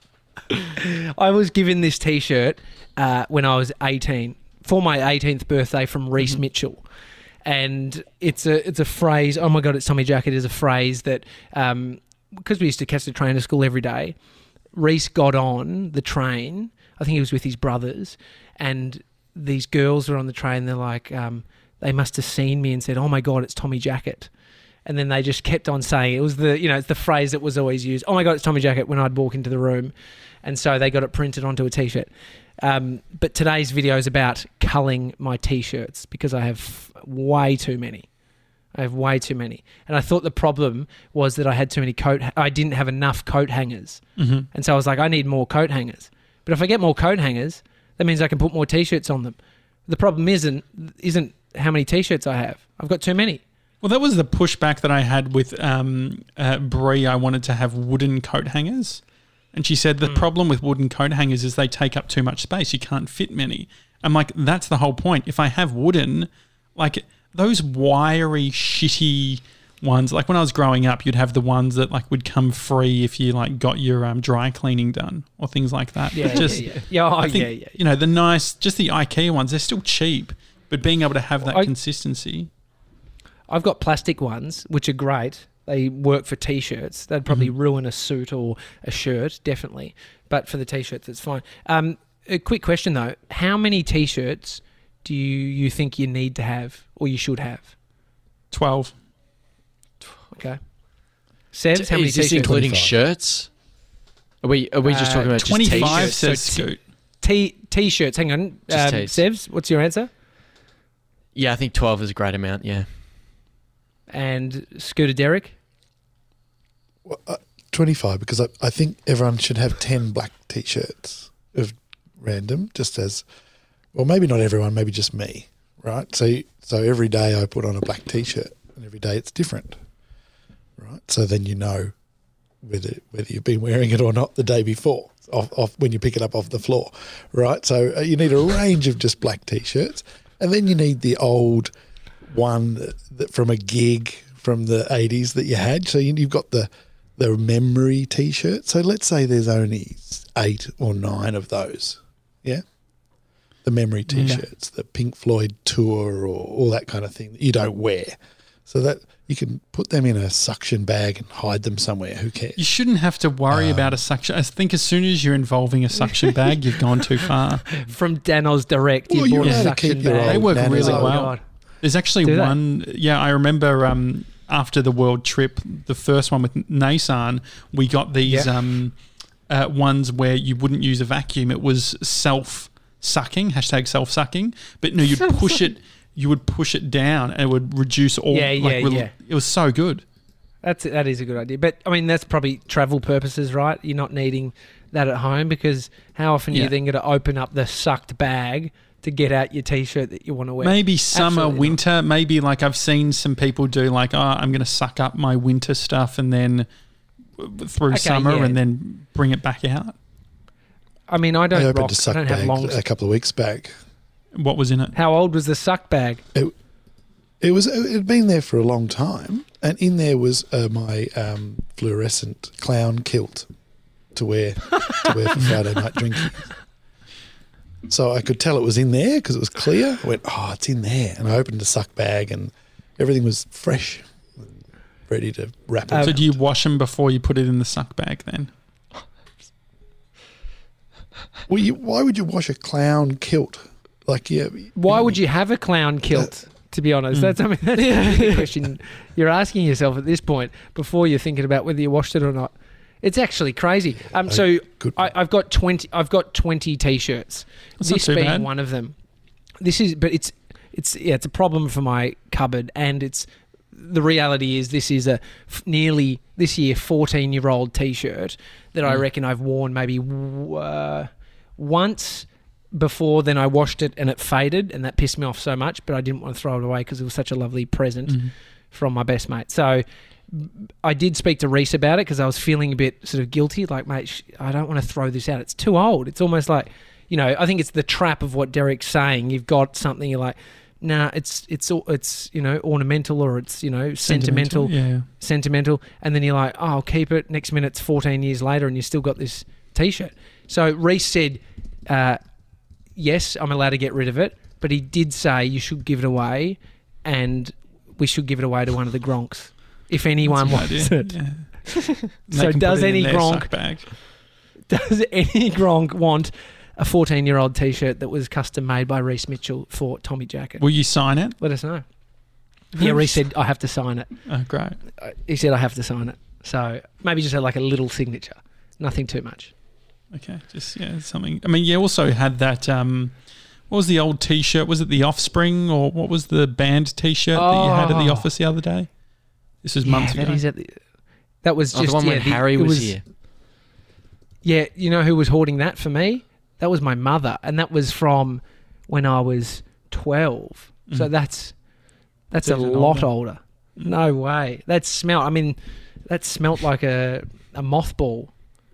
I was given this T-shirt uh, when I was 18 for my 18th birthday from Reese Mm-hmm. Mitchell, and it's a it's a phrase. Oh my god, it's Tommy Jackett is a phrase that because we used to catch the train to school every day. Reese got on the train. I think he was with his brothers, and these girls were on the train. They're like, um, they must have seen me and said, "Oh my god, it's Tommy Jackett." And then they just kept on saying it was the you know it's the phrase that was always used. Oh my god, it's Tommy Jackett when I'd walk into the room, and so they got it printed onto a T-shirt. Um, but today's video is about culling my T-shirts because I have way too many. I have way too many, and I thought the problem was that I had too many coat. I didn't have enough coat hangers, hmm and so I was like, I need more coat hangers. But if I get more coat hangers, that means I can put more T-shirts on them. The problem isn't isn't how many T-shirts I have. I've got too many. Well, that was the pushback that I had with um, uh, Bree. I wanted to have wooden coat hangers. And she said the Mm. problem with wooden coat hangers is they take up too much space. You can't fit many. I'm like, that's the whole point. If I have wooden, like those wiry, shitty ones, like when I was growing up, you'd have the ones that like would come free if you like got your um, dry cleaning done or things like that. Yeah, But just, yeah, yeah. yeah, oh, I think, yeah, yeah. you know, the nice, just the IKEA ones, they're still cheap, but being able to have that I- consistency. I've got plastic ones, which are great. They work for t-shirts. They'd probably Mm-hmm. ruin a suit or a shirt, definitely. But for the t-shirts, it's fine. Um, a quick question though: How many t-shirts do you, you think you need to have, or you should have? 12. Okay. Sevs, how many is this t-shirts? including 25. shirts? Are we are we just Uh, talking about just 25 t-shirts? says So t- Scoot. T t-shirts. Hang on, um, Sevs. What's your answer? Yeah, I think twelve is a great amount. Yeah, And Scooter Derek. Well, uh, 25 because I, I think everyone should have 10 black t-shirts of random just as well maybe not everyone maybe just me right so so every day I put on a black t-shirt and every day it's different right so then you know whether whether you've been wearing it or not the day before off, off when you pick it up off the floor right so uh, you need a range of just black t-shirts and then you need the old one that, from a gig from the 80s that you had. So you, you've got the the memory t-shirt. So let's say there's only eight or nine of those. Yeah? The memory t-shirts the pink floyd tour or all that kind of thing that you don't wear. So that you can put them in a suction bag and hide them somewhere who cares You shouldn't have to worry about a suction. I think as soon as you're involving a suction bag, you've gone too far. From Danoz Direct, you Well, you're bought a suction bag. They work nanas really old. well. God. There's actually Do they? one. Yeah, I remember um, after the world trip, the first one with Nasan, we got these Yeah. um, uh, ones where you wouldn't use a vacuum. It was self sucking, hashtag self sucking. But no, you'd push it. You would push it down, and it would reduce all. Yeah, like, yeah, rel- yeah. It was so good. That's that is a good idea, but I mean that's probably travel purposes, right? You're not needing that at home because how often are you then going to open up the sucked bag to get out your t-shirt that you want to wear? Maybe summer, Absolutely not. winter. Maybe like I've seen some people do, like, oh, I'm going to suck up my winter stuff and then through Okay, summer yeah. and then bring it back out. I mean I I don't I opened rock. a I suck bag long. a couple of weeks back What was in it? How old was the suck bag? It was it had been there for a long time, and in there was uh, my um, fluorescent clown kilt to wear to wear for Friday night drinking. So I could tell it was in there because it was clear. I went, oh, it's in there, and I opened the suck bag, and everything was fresh, ready to wrap it. Um, So do you wash them before you put it in the suck bag then? well, you, why would you wash a clown kilt? Like, yeah, Why would you have a clown kilt? To be honest, that's I mean that's the question you're asking yourself at this point before you're thinking about whether you washed it or not. It's actually crazy. Um, so I, I've got twenty. I've got twenty t-shirts. That's this too being bad. one of them. This is, but it's it's yeah, it's a problem for my cupboard, and it's the reality is this is a f- nearly this year fourteen year old t-shirt that I Mm. reckon I've worn maybe w- uh, once before. Then I washed it and it faded, and that pissed me off so much. But I didn't want to throw it away because it was such a lovely present Mhm. from my best mate. So I did speak to Reese about it because I was feeling a bit sort of guilty. Like, mate, sh- I don't want to throw this out. It's too old. It's almost like, you know, I think it's the trap of what Derek's saying. You've got something you're like, nah, it's it's all- it's you know ornamental or it's you know sentimental, Yeah. sentimental, and then you're like, oh, I'll keep it. Next minute, it's 14 years later, and you still got this T-shirt. So Reese said, uh, "Yes, I'm allowed to get rid of it," but he did say you should give it away, and we should give it away to one of the Gronks if anyone wants good it. yeah. So does any Gronk- Does any Gronk want a 14 year old t shirt that was custom made by Reese Mitchell for Tommy Jackett? Will you sign it? Let us know. Yeah, Reese said I have to sign it. Oh, great. Uh, He said I have to sign it. So maybe just like a little signature. Nothing too much. Okay, just yeah, something. I mean, you also had that. Um, what was the old T-shirt? Was it the Offspring or what was the band T-shirt that you had at the Oh. office the other day? This was months yeah, ago. that, is at the, that was Oh, just the one yeah, when the- Harry it was, here. Yeah, you know who was hoarding that for me? That was my mother, and that was from when I was twelve. So Mhm. that's that's It's a lot older. older. No way. That smelt. I mean, that smelt like a a mothball.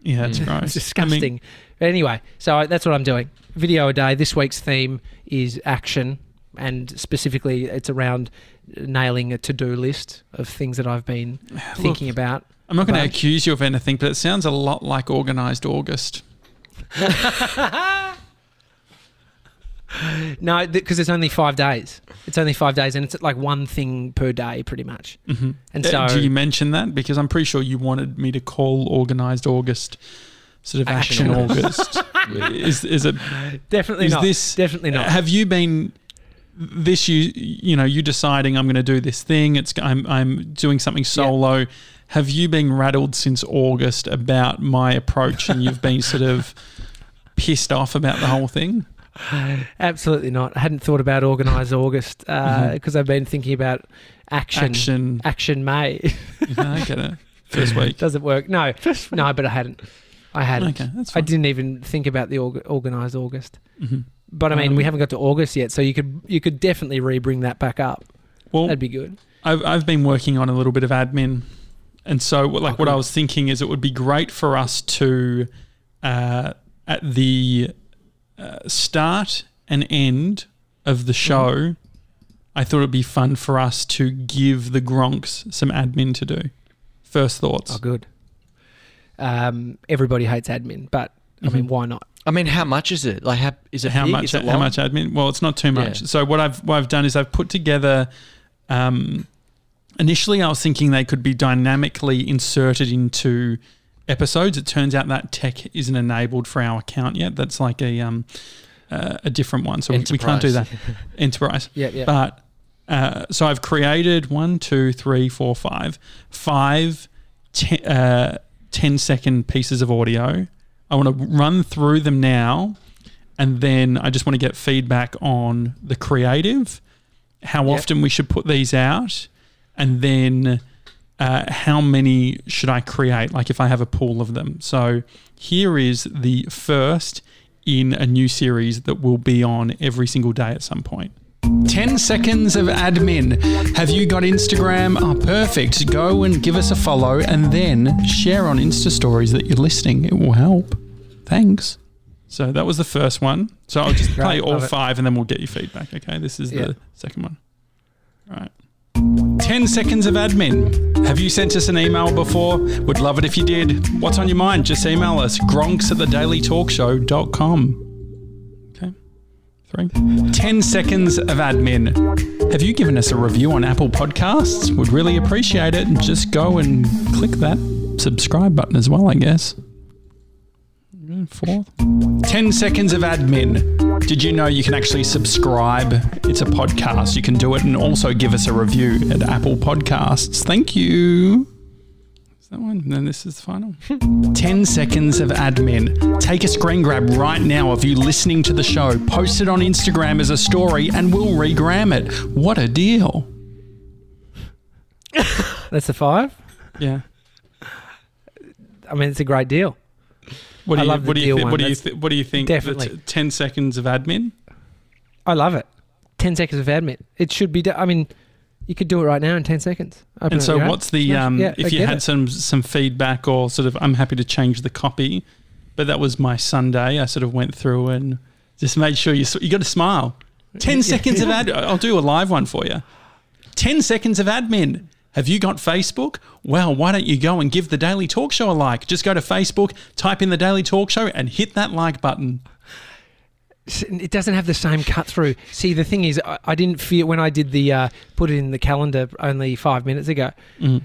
Yeah, it's Mm. gross. It's disgusting. But anyway, so I- that's what I'm doing. Video a day. This week's theme is action, and specifically, it's around nailing a to-do list of things that I've been I thinking look, about. I'm not going to accuse you of anything, but it sounds a lot like organised August. No, because it's only five days. It's only five days, and it's like one thing per day, pretty much. Mm-hmm. And so, do you mention that because I'm pretty sure you wanted me to call organised August sort of Action action, August. is is it? definitely is not. this- definitely not. Have you been this you you know you deciding I'm going to do this thing? It's I'm I'm doing something solo. Have you been rattled since August about my approach, and you've been sort of pissed off about the whole thing? Absolutely not. I hadn't thought about organised August because Mhm. I've been thinking about action. Action, Action. May Yeah, I get it. First week. doesn't work. No, no, but I hadn't. I hadn't. Okay, that's I didn't even think about the org- organised August. hmm But I mean, Um, we haven't got to August yet, so you could you could definitely re-bring that back up. Well, That'd be good. I've I've been working on a little bit of admin, and so like Oh, what I was thinking is it would be great for us to, uh, at the uh, start and end of the show, I thought it'd be fun for us to give the Gronks some admin to do. First thoughts. Oh, good. Um, everybody hates admin, but I mean, Mhm. why not? I mean, how much is it? Like, how is it how big? much? Is it How much admin? Well, it's not too much. Yeah. So what I've what I've done is I've put together. Um, initially, I was thinking they could be dynamically inserted into episodes. It turns out that tech isn't enabled for our account yet. That's like a um, uh, a different one, so we, we can't do that. Enterprise. Yeah, yeah. But uh, so I've created one, two, three, four, five, five te- uh, 10 second pieces of audio. I want to run through them now, and then I just want to get feedback on the creative, how Yep. often we should put these out, and then uh, how many should I create, like if I have a pool of them. So here is the first in a new series that will be on every single day at some point. 10 seconds of admin. Have you got Instagram? Oh, perfect. Go and give us a follow and then share on Insta stories that you're listening. It will help. Thanks. So that was the first one. So I'll just play all love it. five and then we'll get your feedback. Okay. This is Yeah. the second one. All right. 10 seconds of admin. Have you sent us an email before? Would love it if you did. What's on your mind? Just email us gronks at thedailytalkshow.com. Okay. Three. 10 seconds of admin. Have you given us a review on Apple Podcasts? Would really appreciate it. And just go and click that subscribe button as well, I guess. Fourth. 10 seconds of admin. Did you know you can actually subscribe? It's a podcast. You can do it and also give us a review at Apple Podcasts. Thank you. Is that one? And then this is the final. 10 seconds of admin. Take a screen grab right now of you listening to the show, post it on Instagram as a story, and we'll regram it. What a deal. That's the five. Yeah. I mean, it's a great deal. What do I you, love the what do you deal thi- one. what do you That's thi- what do you think? definitely. the 10 seconds of admin? I love it. Ten seconds of admin. It should be. Do- I mean, you could do it right now in ten seconds. Open And so, what's the Smash um? Yeah, I if you get had it. some some feedback or sort of, I'm happy to change the copy, but that was my Sunday. I sort of went through and just made sure you s- you got to smile. Ten seconds of ad. I'll do a live one for you. Ten seconds of admin. Have you got Facebook? Well, why don't you go and give the Daily Talk Show a like? Just go to Facebook, type in the Daily Talk Show, and hit that like button. it doesn't have the same cut through. See, the thing is, I, I didn't feel when I did the uh, put it in the calendar only five minutes ago. Mm.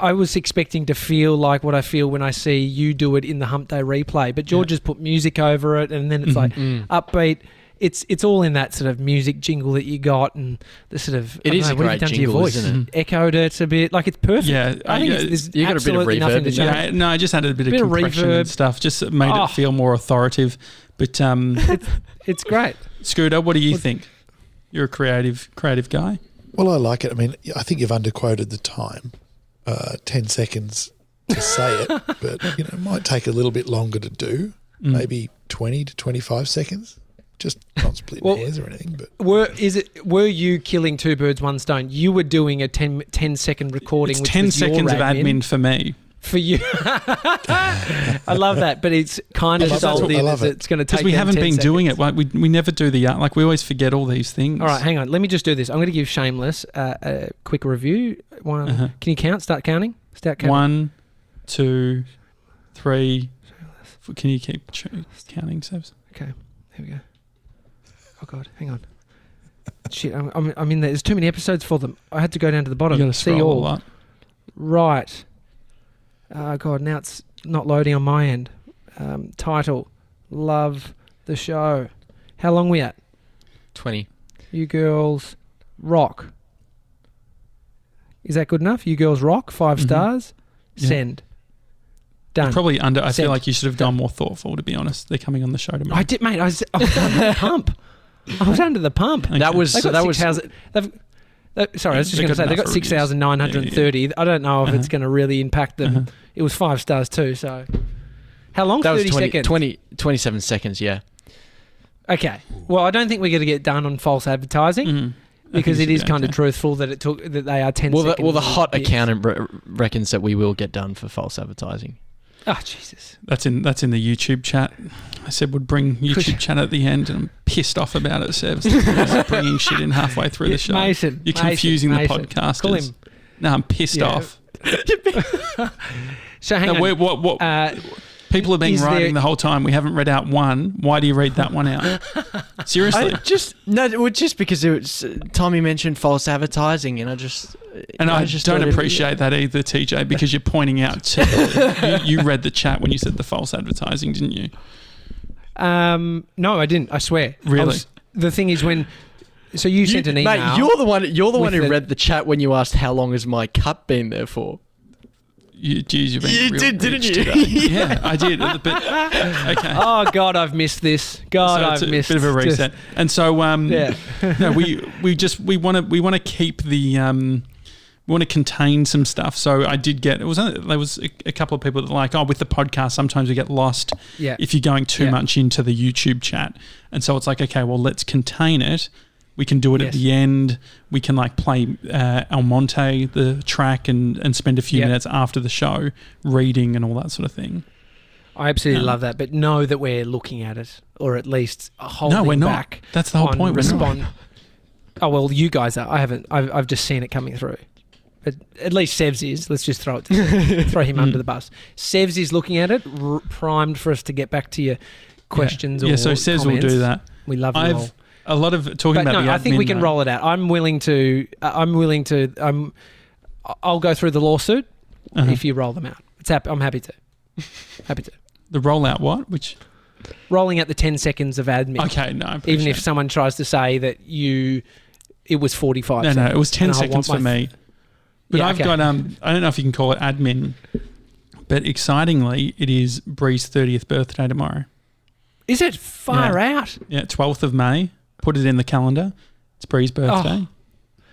I was expecting to feel like what I feel when I see you do it in the Hump Day replay, but George Yeah. has put music over it, and then it's Mhm. like Mm. upbeat. It's it's all in that sort of music jingle that you got, and the sort of It I is know, a what great done to your jingle, voice? isn't it? Echoed it a bit, like it's perfect. Yeah, I think I- it's, You got a bit of reverb in Yeah, no, I just added a bit, Bit of of compression reverb. and stuff, just made Oh. it feel more authoritative. But um, It's great. Scooter, what do you Well- think? You're a creative, creative guy. Well, I like it. I mean, I think you've underquoted the time. Uh, 10 seconds to say it, but, you know, it might take a little bit longer to do. Mm. Maybe 20 to 25 seconds. Just not splitting Well- hairs or anything, but Were is it were you killing two birds one stone? You were doing a 10, 10 second recording. It's which ten seconds of admin for me for you. I love that, but it's kind of love sold it. I in love it. it's going to take because we them haven't 10 been doing it. Like we we never do the art. Like we always forget all these things. All right, hang on. Let me just do this. I'm going to give Shameless uh, a quick review. One. Uh-huh. Can you count? Start counting. Start counting. One, two, three. F- Can you keep counting, Sevs? Okay. Here we go. Oh God, hang on. Shit, I'm, I'm, I'm in there. There's too many episodes for them. I had to go down to the bottom. You bottom. got to See scroll a all. lot. Right. Oh God, now it's not loading on my end. Um, title: Love the show. How long we at? Twenty. You girls rock. Is that good enough? You girls rock. 5 Mhm. stars. Yeah. Send. Done. Probably under. I feel Sent. like you should have gone more thoughtful. To be honest, they're coming on the show tomorrow. I did, mate. I was, I was under the pump. I was under the pump. Okay. That was so that was sorry, I was just going to say they got six thousand nine hundred and thirty. I don't know if Uh-huh. it's going to really impact them. Uh-huh. It was five stars too. So, how long? that was Thirty 20, seconds. 20 27 seconds. Yeah. Okay. Well, I don't think we're going to get done on false advertising Mhm. Because it is kind of truthful that it took that they are ten Well, the, well, the hot accountant re- reckons that we will get done for false advertising. Oh Jesus! That's in that's in the YouTube chat. I said we'd bring YouTube chat at the end, and I'm pissed off about it, Sevs. Bringing shit in halfway through Yeah, the show. Mason, You're confusing Mason. the podcasters. No, I'm pissed Yeah. off. So hang No, on. we're- what, what, Uh, people have been is writing there- the whole time. We haven't read out one. Why do you read that one out? Seriously. I just no, well, just because it was, Tommy mentioned false advertising, and I just and I, just don't thought it- appreciate that either, TJ, because you're pointing out to, you, you read the chat when you said the false advertising, didn't you? um, no, I didn't. I swear. I Really? was- the thing is when. So you, sent an email. Mate, you're the one. You're the one with who the- read the chat when you asked how long has my cup been there for. You, geez, you've been You real did, didn't you? Today. yeah, I did. But, okay. oh God, I've missed this. God, so I've it's a missed bit of a just- reset. and so, um, yeah. no, we we just we want to we want to keep the um, we want to contain some stuff. So I did get it was only- there was a, a couple of people that were like oh with the podcast sometimes we get lost Yeah. if you're going too Yeah. much into the YouTube chat, and so it's like okay well let's contain it. We can do it at the end. We can like play uh, El Monte the track and and spend a few Yeah. minutes after the show reading and all that sort of thing. I absolutely Um, love that, but know that we're looking at it, or at least holding no, we're not. back That's the whole point. We're not. respond. Oh well, you guys are. I haven't. I've, I've just seen it coming through. But at least Sevs is. Let's just throw it. To, throw him under the bus. Sevs is looking at it, r- primed for us to get back to your questions. Yeah, or so says we'll do that. We love you all. A lot of talking But about no, I think we can though. roll it out. I'm willing to. Uh, I'm willing to. I'm. I'll go through the lawsuit Uh-huh. if you roll them out. It's hap- I'm happy to. happy to. the rollout what? Which Rolling out the 10 seconds of admin. okay, no, Even if someone tries to say that you, it was 45 no, no, it was ten and seconds for me. But Yeah, I've okay. got um, I don't know if you can call it admin, but excitingly, it is Bree's thirtieth birthday tomorrow. Is it far out? Yeah, twelfth of May. Put it in the calendar. It's Bree's birthday, Oh.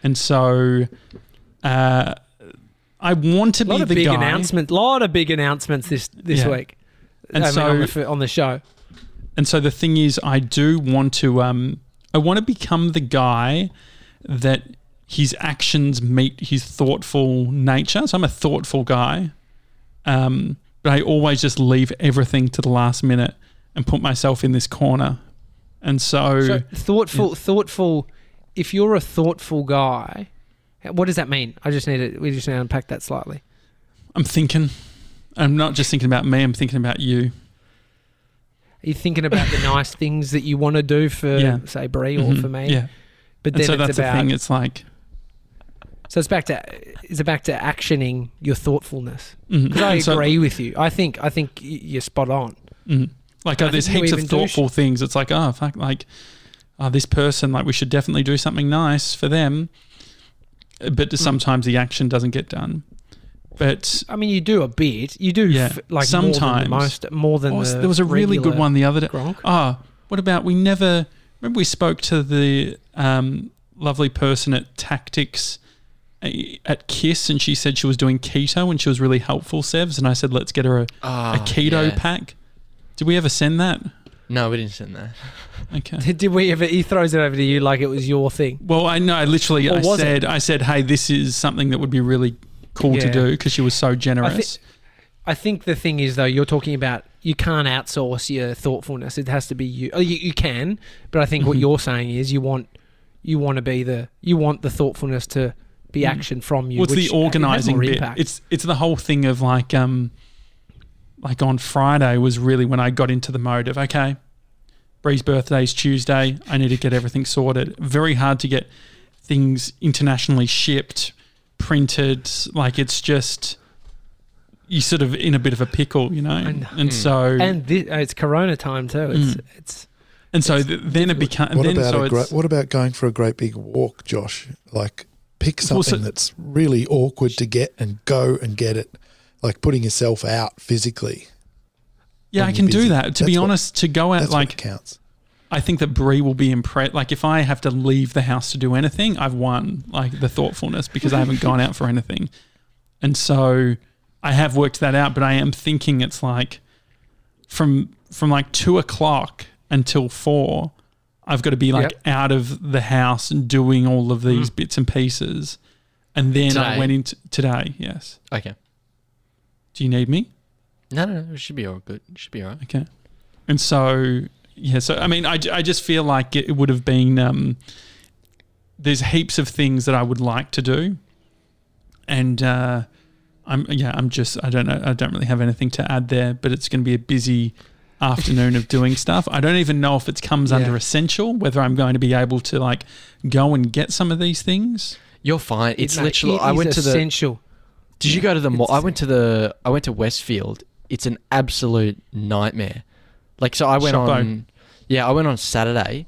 and so uh, I want to be the big guy. announcements. A lot of big announcements this this Yeah. week. And I mean, so- on, the, on the show. And so the thing is, I do want to. Um, I want to become the guy that his actions meet his thoughtful nature. So I'm a thoughtful guy, um, but I always just leave everything to the last minute and put myself in this corner. And so, So thoughtful, thoughtful. If you're a thoughtful guy, What does that mean? I just need to. We just need to unpack that slightly. I'm thinking. I'm not just thinking about me. I'm thinking about you. Are you thinking about the nice things that you want to do for, Yeah. say, Bree or Mhm. for me? Yeah. But And so it's that's about. the thing. It's like. So it's back to is it back to actioning your thoughtfulness? mhm. Because I And so- agree with you. I think I think you're spot on. Mhm. Like, oh, there's heaps of do sh- thoughtful things. It's like, oh, fuck, like, oh, this person, like, we should definitely do something nice for them. But Mm. sometimes the action doesn't get done. But I mean, you do a bit. You do Yeah. f- like Sometimes. more than most more than oh, the there was a really good one the other day. Gronk. Oh, what about we never remember we spoke to the um, lovely person at Tactics uh, at Kiss, and she said she was doing keto and she was really helpful, Sevs. And I said, let's get her a, Ah, a keto yeah. pack. Did we ever send that? No, we didn't send that. Okay. Did, did we ever? He throws it over to you like it was your thing. Well, I know. I literally, Or I was it? said, I said, hey, this is something that would be really cool to Yeah. do because she was so generous. I think the thing is though, you're talking about you can't outsource your thoughtfulness. It has to be you. Oh, you, you can, but I think what Mhm. you're saying is you want you want to be the you want the thoughtfulness to be Mm. action from you. What's which the has organising more bit? impact. It's it's the whole thing of like um like on Friday was really when I got into the mode of okay, Bree's birthday is Tuesday. I need to get everything sorted. Very hard to get things internationally shipped, printed. Like it's just you sort of in a bit of a pickle, you know. I know. And Mm. so and, and thi- uh, it's Corona time too. It's Mm. it's And so it's th- then it became. What about so a great, what about going for a great big walk, Josh? Like pick Well, something so- that's really awkward to get and go and get it. Like putting yourself out physically. yeah, I can you're do that. To be That's what- honest, to go out That's like what counts. I think that Bree will be impressed. Like if I have to leave the house to do anything, I've won. Like the thoughtfulness because I haven't gone out for anything, and so I have worked that out. But I am thinking it's like from from like two o'clock until four, I've got to be like Yep. out of the house and doing all of these Mm. bits and pieces. And then I went into today. Yes. Okay. Do you need me? No, no, no. It should be all good. It should be all right. Okay. And so, yeah, so I mean, I, I just feel like it would have been, um, there's heaps of things that I would like to do. And, uh, I'm, yeah, I'm just, I don't know, I don't really have anything to add there, but it's going to be a busy afternoon of doing stuff. I don't even know if it comes under essential, whether I'm going to be able to like go and get some of these things. You're fine. It's mate, literally. it I went to the. essential. Did you go to the mall? I went to the. I went to Westfield. It's an absolute nightmare. Like so, I went Shoppo. on. Yeah, I went on Saturday.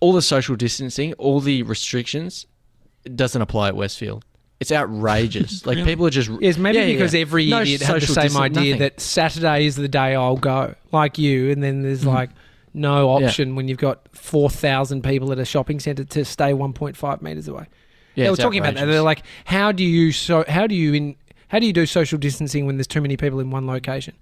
All the social distancing, all the restrictions, it doesn't apply at Westfield. It's outrageous. like Really? people are just. Yes, maybe Yeah, yeah, because yeah. every No idiot had the same idea nothing. that Saturday is the day I'll go, like you, and then there's Mhm. like no Yeah. option when you've got four thousand people at a shopping centre to stay one point five meters away. Yeah, they were talking about that. They're like, how do you so? How do you in? How do you do social distancing when there's too many people in one location?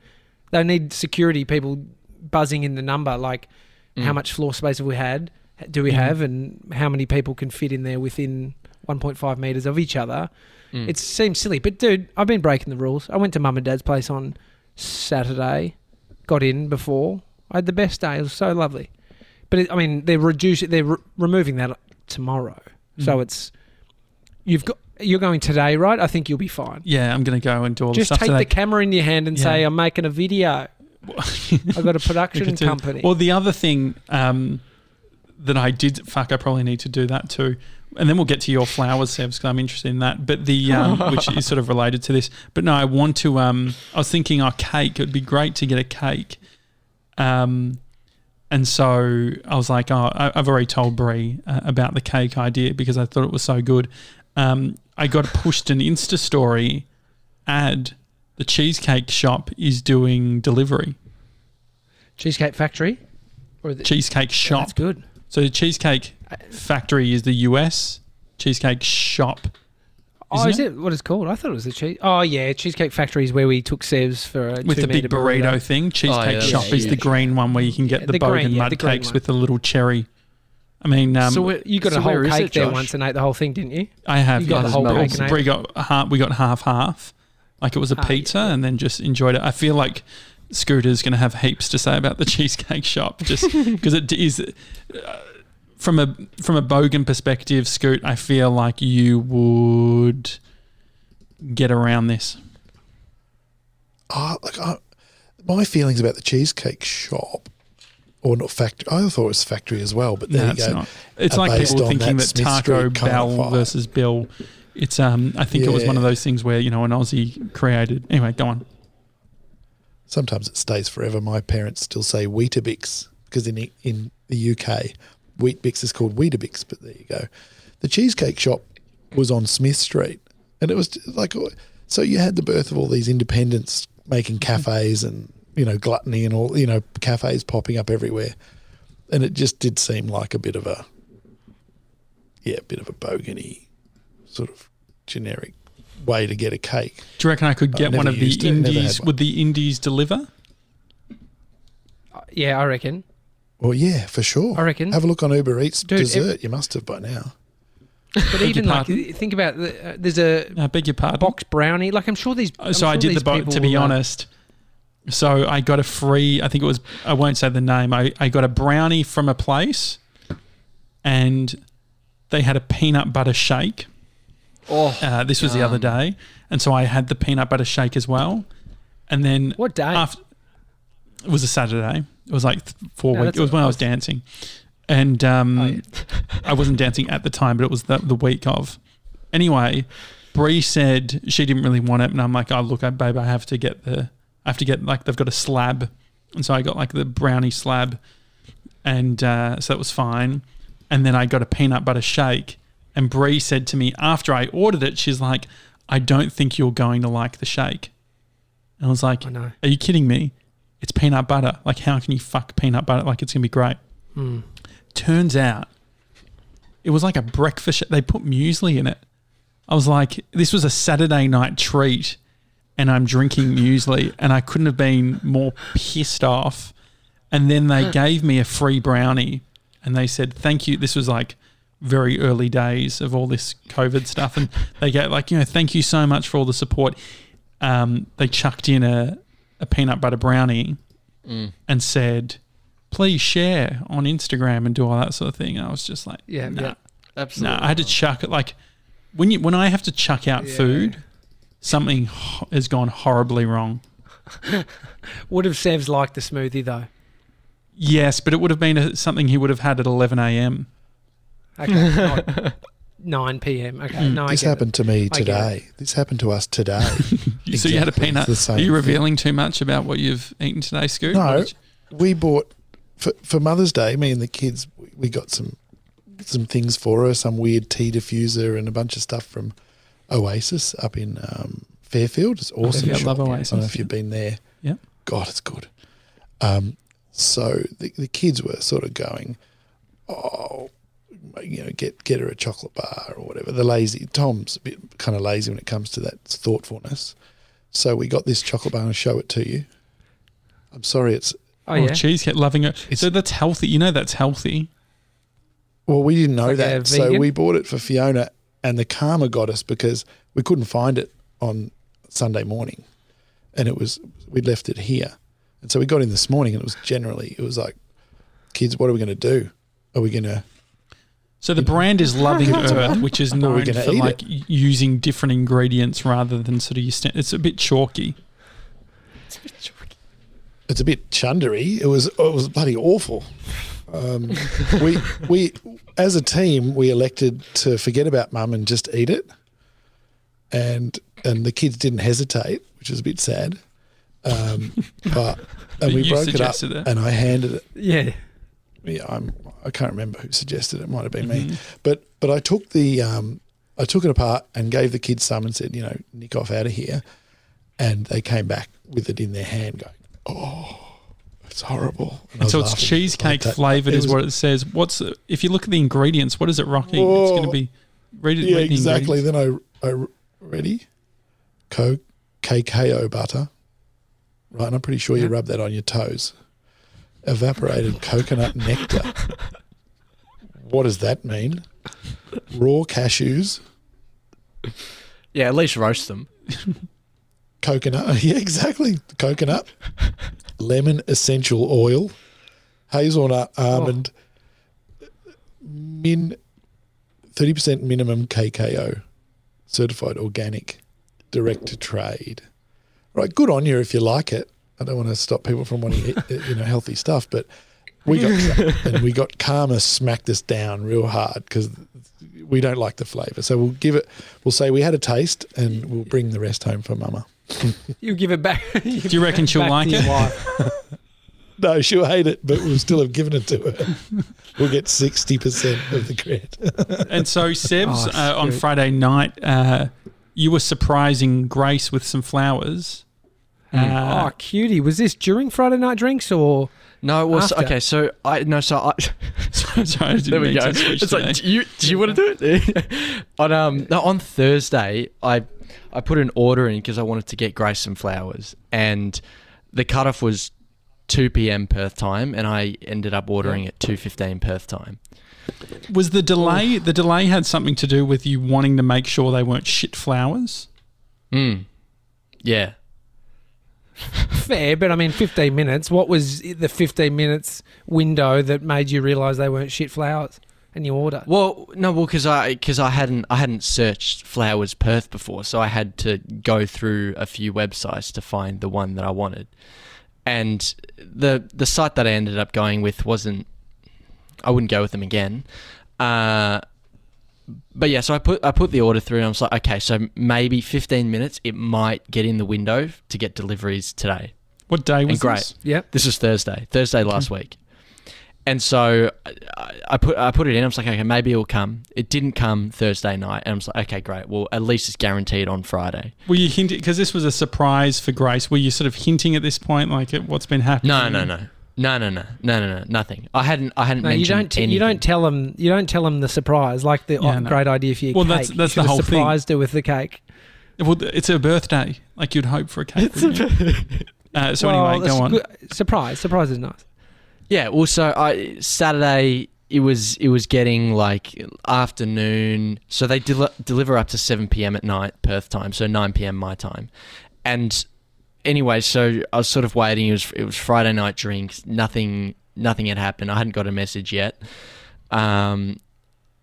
They need security people buzzing in the number. Like, how Mm. much floor space have we had? Do we Mhm. have, and how many people can fit in there within 1.5 meters of each other? Mm. It seems silly, but dude, I've been breaking the rules. I went to mum and dad's place on Saturday, got in before. I had the best day. It was so lovely. But it, I mean, they're reducing, they're re- removing that tomorrow. So Mm. it's you've got you're going today, right? I think you'll be fine. Yeah, I'm going to go and do all Just the stuff Just take the camera in your hand and say, "I'm making a video. I've got a production company." Well, the other thing um, that I did, fuck, I probably need to do that too. And then we'll get to your flowers, Sevs, because I'm interested in that. But the, um, which is sort of related to this. But no, I want to, um, I was thinking, oh, cake. It would be great to get a cake. Um, and so I was like, oh, I, I've already told Bree uh, about the cake idea because I thought it was so good. Um, I got pushed an Insta story ad. The Cheesecake Shop is doing delivery. Cheesecake Factory, or the, Cheesecake Yeah, Shop. That's good. So the Cheesecake Factory is the US. Cheesecake Shop. Oh, Isn't is it? what it's called? I thought it was the cheese. Oh yeah, Cheesecake Factory is where we took Sevs for a with the big two-meter burrito, thing. Cheesecake yeah, that's Shop is the huge. green one where you can get Yeah, the, the green- bogan yeah, mud the green cakes one. with the little cherry. I mean, um, so You got so a whole cake it, there once and ate the whole thing, didn't you? I have. you got yeah. the whole But cake also and Bree got half, we got half half. Like it was a Ah, pizza, yeah. and then just enjoyed it. I feel like Scooter's going to have heaps to say about the Cheesecake Shop, just because it is. Uh, from a from a bogan perspective, Scoot, I feel like you would get around this. Oh, like I, my feelings about the cheesecake shop, or not factory. I thought it was factory as well, but there No, you it's go. not. It's are like people thinking that that, Taco Street kind of Bell versus Bill. It's um. I think it was one of those things where you know an Aussie created. Anyway, go on. Sometimes it stays forever. My parents still say Weetabix because in the- in the UK, Weet-Bix is called Weetabix. But there you go. The cheesecake shop was on Smith Street, and it was like so. You had the birth of all these independents making cafes and you know gluttony and all you know cafes popping up everywhere, and it just did seem like a bit of a yeah, a bit of a bogany sort of generic way to get a cake. Do you reckon I could I've get one of the it, indies? Would the indies deliver? Uh, yeah, I reckon. Well, yeah, for sure. I reckon. Have a look on Uber Eats Dude, dessert. you must have by now. But even like, think about the, uh, there's a I beg your pardon. box brownie. Like I'm sure these. I'm Uh, so I did the box. to be will, uh, honest. So I got a free. I think it was. I won't say the name. I, I got a brownie from a place, and they had a peanut butter shake. Oh, Uh, this was the other day, and so I had the peanut butter shake as well. And then What day? after it was a Saturday. It was like four No, weeks. It was when I was dancing, and um, Oh, yeah. I wasn't dancing at the time, but it was the, the week of. Anyway, Bree said she didn't really want it, and I'm like, oh look, I, babe, I have to get the, I have to get like they've got a slab, and so I got like the brownie slab, and uh, so that was fine, and then I got a peanut butter shake, and Bree said to me after I ordered it, she's like, I don't think you're going to like the shake, and I was like, I know. are you kidding me? It's peanut butter. Like, how can you fuck peanut butter? Like, it's gonna be great. Hmm. Turns out, it was like a breakfast. They put muesli in it. I was like, this was a Saturday night treat, and I'm drinking muesli, and I couldn't have been more pissed off. And then they gave me a free brownie, and they said, "Thank you." This was like very early days of all this COVID stuff, and they get like, you know, thank you so much for all the support. Um, they chucked in a, a peanut butter brownie Mm. and said, "Please share on Instagram and do all that sort of thing." And I was just like, Yeah, nah, yeah. absolutely. nah. I had to chuck it like when you when I have to chuck out Yeah. food, something has gone horribly wrong. Would have Sevs liked the smoothie though? Yes, but it would have been a, something he would have had at 11 a.m. Okay, 9 p.m. Okay, Mm. no, this get it. happened to me today. This happened to us today. So you had a Exactly, peanut. it's the Are same you thing. revealing too much about what you've eaten today, Scoot? No. You- we bought for, for Mother's Day. Me and the kids, we- we got some some things for her. Some weird tea diffuser and a bunch of stuff from Oasis up in um, Fairfield. It's awesome. Yeah, I shop. love I Oasis. don't know if you've been there. Yeah. God, it's good. Um, so the, the kids were sort of going, oh, you know, get get her a chocolate bar or whatever. The lazy Tom's a bit kind of lazy when it comes to that thoughtfulness. So we got this chocolate bar and show it to you. I'm sorry, it's Oh, Oh, yeah. cheesecake, loving it. It's- so that's healthy. You know that's healthy. well, we didn't know like that, so we bought it for Fiona, and the karma got us because we couldn't find it on Sunday morning, and it was we left it here, and so we got in this morning, and it was generally it was like, kids, what are we going to do? Are we going to So the brand is Loving Earth, which is we known gonna for like y- using different ingredients rather than sort of you. St- it's a bit chalky. it's a bit chundery. It was it was bloody awful. Um, we we as a team we elected to forget about mum and just eat it, and and the kids didn't hesitate, which is a bit sad. Um, but and But we broke it up, suggested it. and I handed it. Yeah. Yeah, I'm. I can't remember who suggested it. It might have been me. Mhm. But but I took the um, I took it apart and gave the kids some and said, you know, nick off out of here. And they came back with it in their hand, going, "Oh, it's horrible." And And so it's laughing. cheesecake Like flavored, it is what it says. What's if you look at the ingredients? What is it rocking? it's going to oh. be. Read it. Yeah, read the exactly. ingredients. Then I I ready, co cacao butter, right? And I'm pretty sure you Yeah. rub that on your toes. Evaporated coconut nectar. What does that mean? Raw cashews. yeah, at least roast them. coconut. Yeah, exactly. Coconut, lemon essential oil, hazelnut oh. almond, min thirty percent minimum cacao, certified organic, direct to trade. Right, good on you if you like it. I don't want to stop people from wanting eh, eh, you know healthy stuff, but we got and we got Karma smacked us down real hard because we don't like the flavour. So we'll give it. We'll say we had a taste, and we'll bring the rest home for Mama. You give it back. Do you reckon she'll like it? No, she'll hate it, but we'll still have given it to her. We'll get sixty percent of the credit. And so, Sevs, Oh, uh, on. Friday night, uh, you were surprising Grace with some flowers. oh, Uh, cutie. Was this during Friday night drinks or? No, it was After. okay. So I no, so I. sorry, sorry, I didn't there we go. to It's today. like, do you do you want to do it? on um no, on Thursday, I I put an order in because I wanted to get Grace some flowers, and the cutoff was two p.m. Perth time, and I ended up ordering at two fifteen Perth time. Was the delay the delay had something to do with you wanting to make sure they weren't shit flowers? Mm. Yeah. Fair, but I mean, 15 minutes. What was the 15 minutes window that made you realise they weren't shit flowers and you order? Well, no, well, because I because I hadn't I hadn't searched flowers Perth before, so I had to go through a few websites to find the one that I wanted, and the the site that I ended up going with wasn't. I wouldn't go with them again. Uh, but yeah, so I put I put the order through, and I was like, okay, so maybe 15 minutes, it might get in the window to get deliveries today. What day was And great. this? Yep. This is Thursday, Thursday last week. And so I, I put I put it in. I was like, okay, maybe it'll come. It didn't come Thursday night, and I was like, okay, great. Well, at least it's guaranteed on Friday. Were you hinting because this was a surprise for Grace? Were you sort of hinting at this point, like at what's been happening? No, no, no. No, no, no, no, no, no, nothing. I hadn't, I hadn't no, mentioned you don't t- anything. You don't tell them. You don't tell them the surprise, like the yeah, oh, no. great idea for your well, cake. Well, that's that's you the whole surprised thing. Surprised her with the cake. Well, it's her birthday. Like you'd hope for a cake. A- uh, so well, anyway, go on. Good. Surprise, surprise is nice. Yeah. Also, I Saturday it was it was getting like afternoon. So they del- deliver up to seven p.m. at night Perth time, so nine p.m. my time. And anyway, so I was sort of waiting. It was it was Friday night drinks. Nothing nothing had happened. I hadn't got a message yet. Um,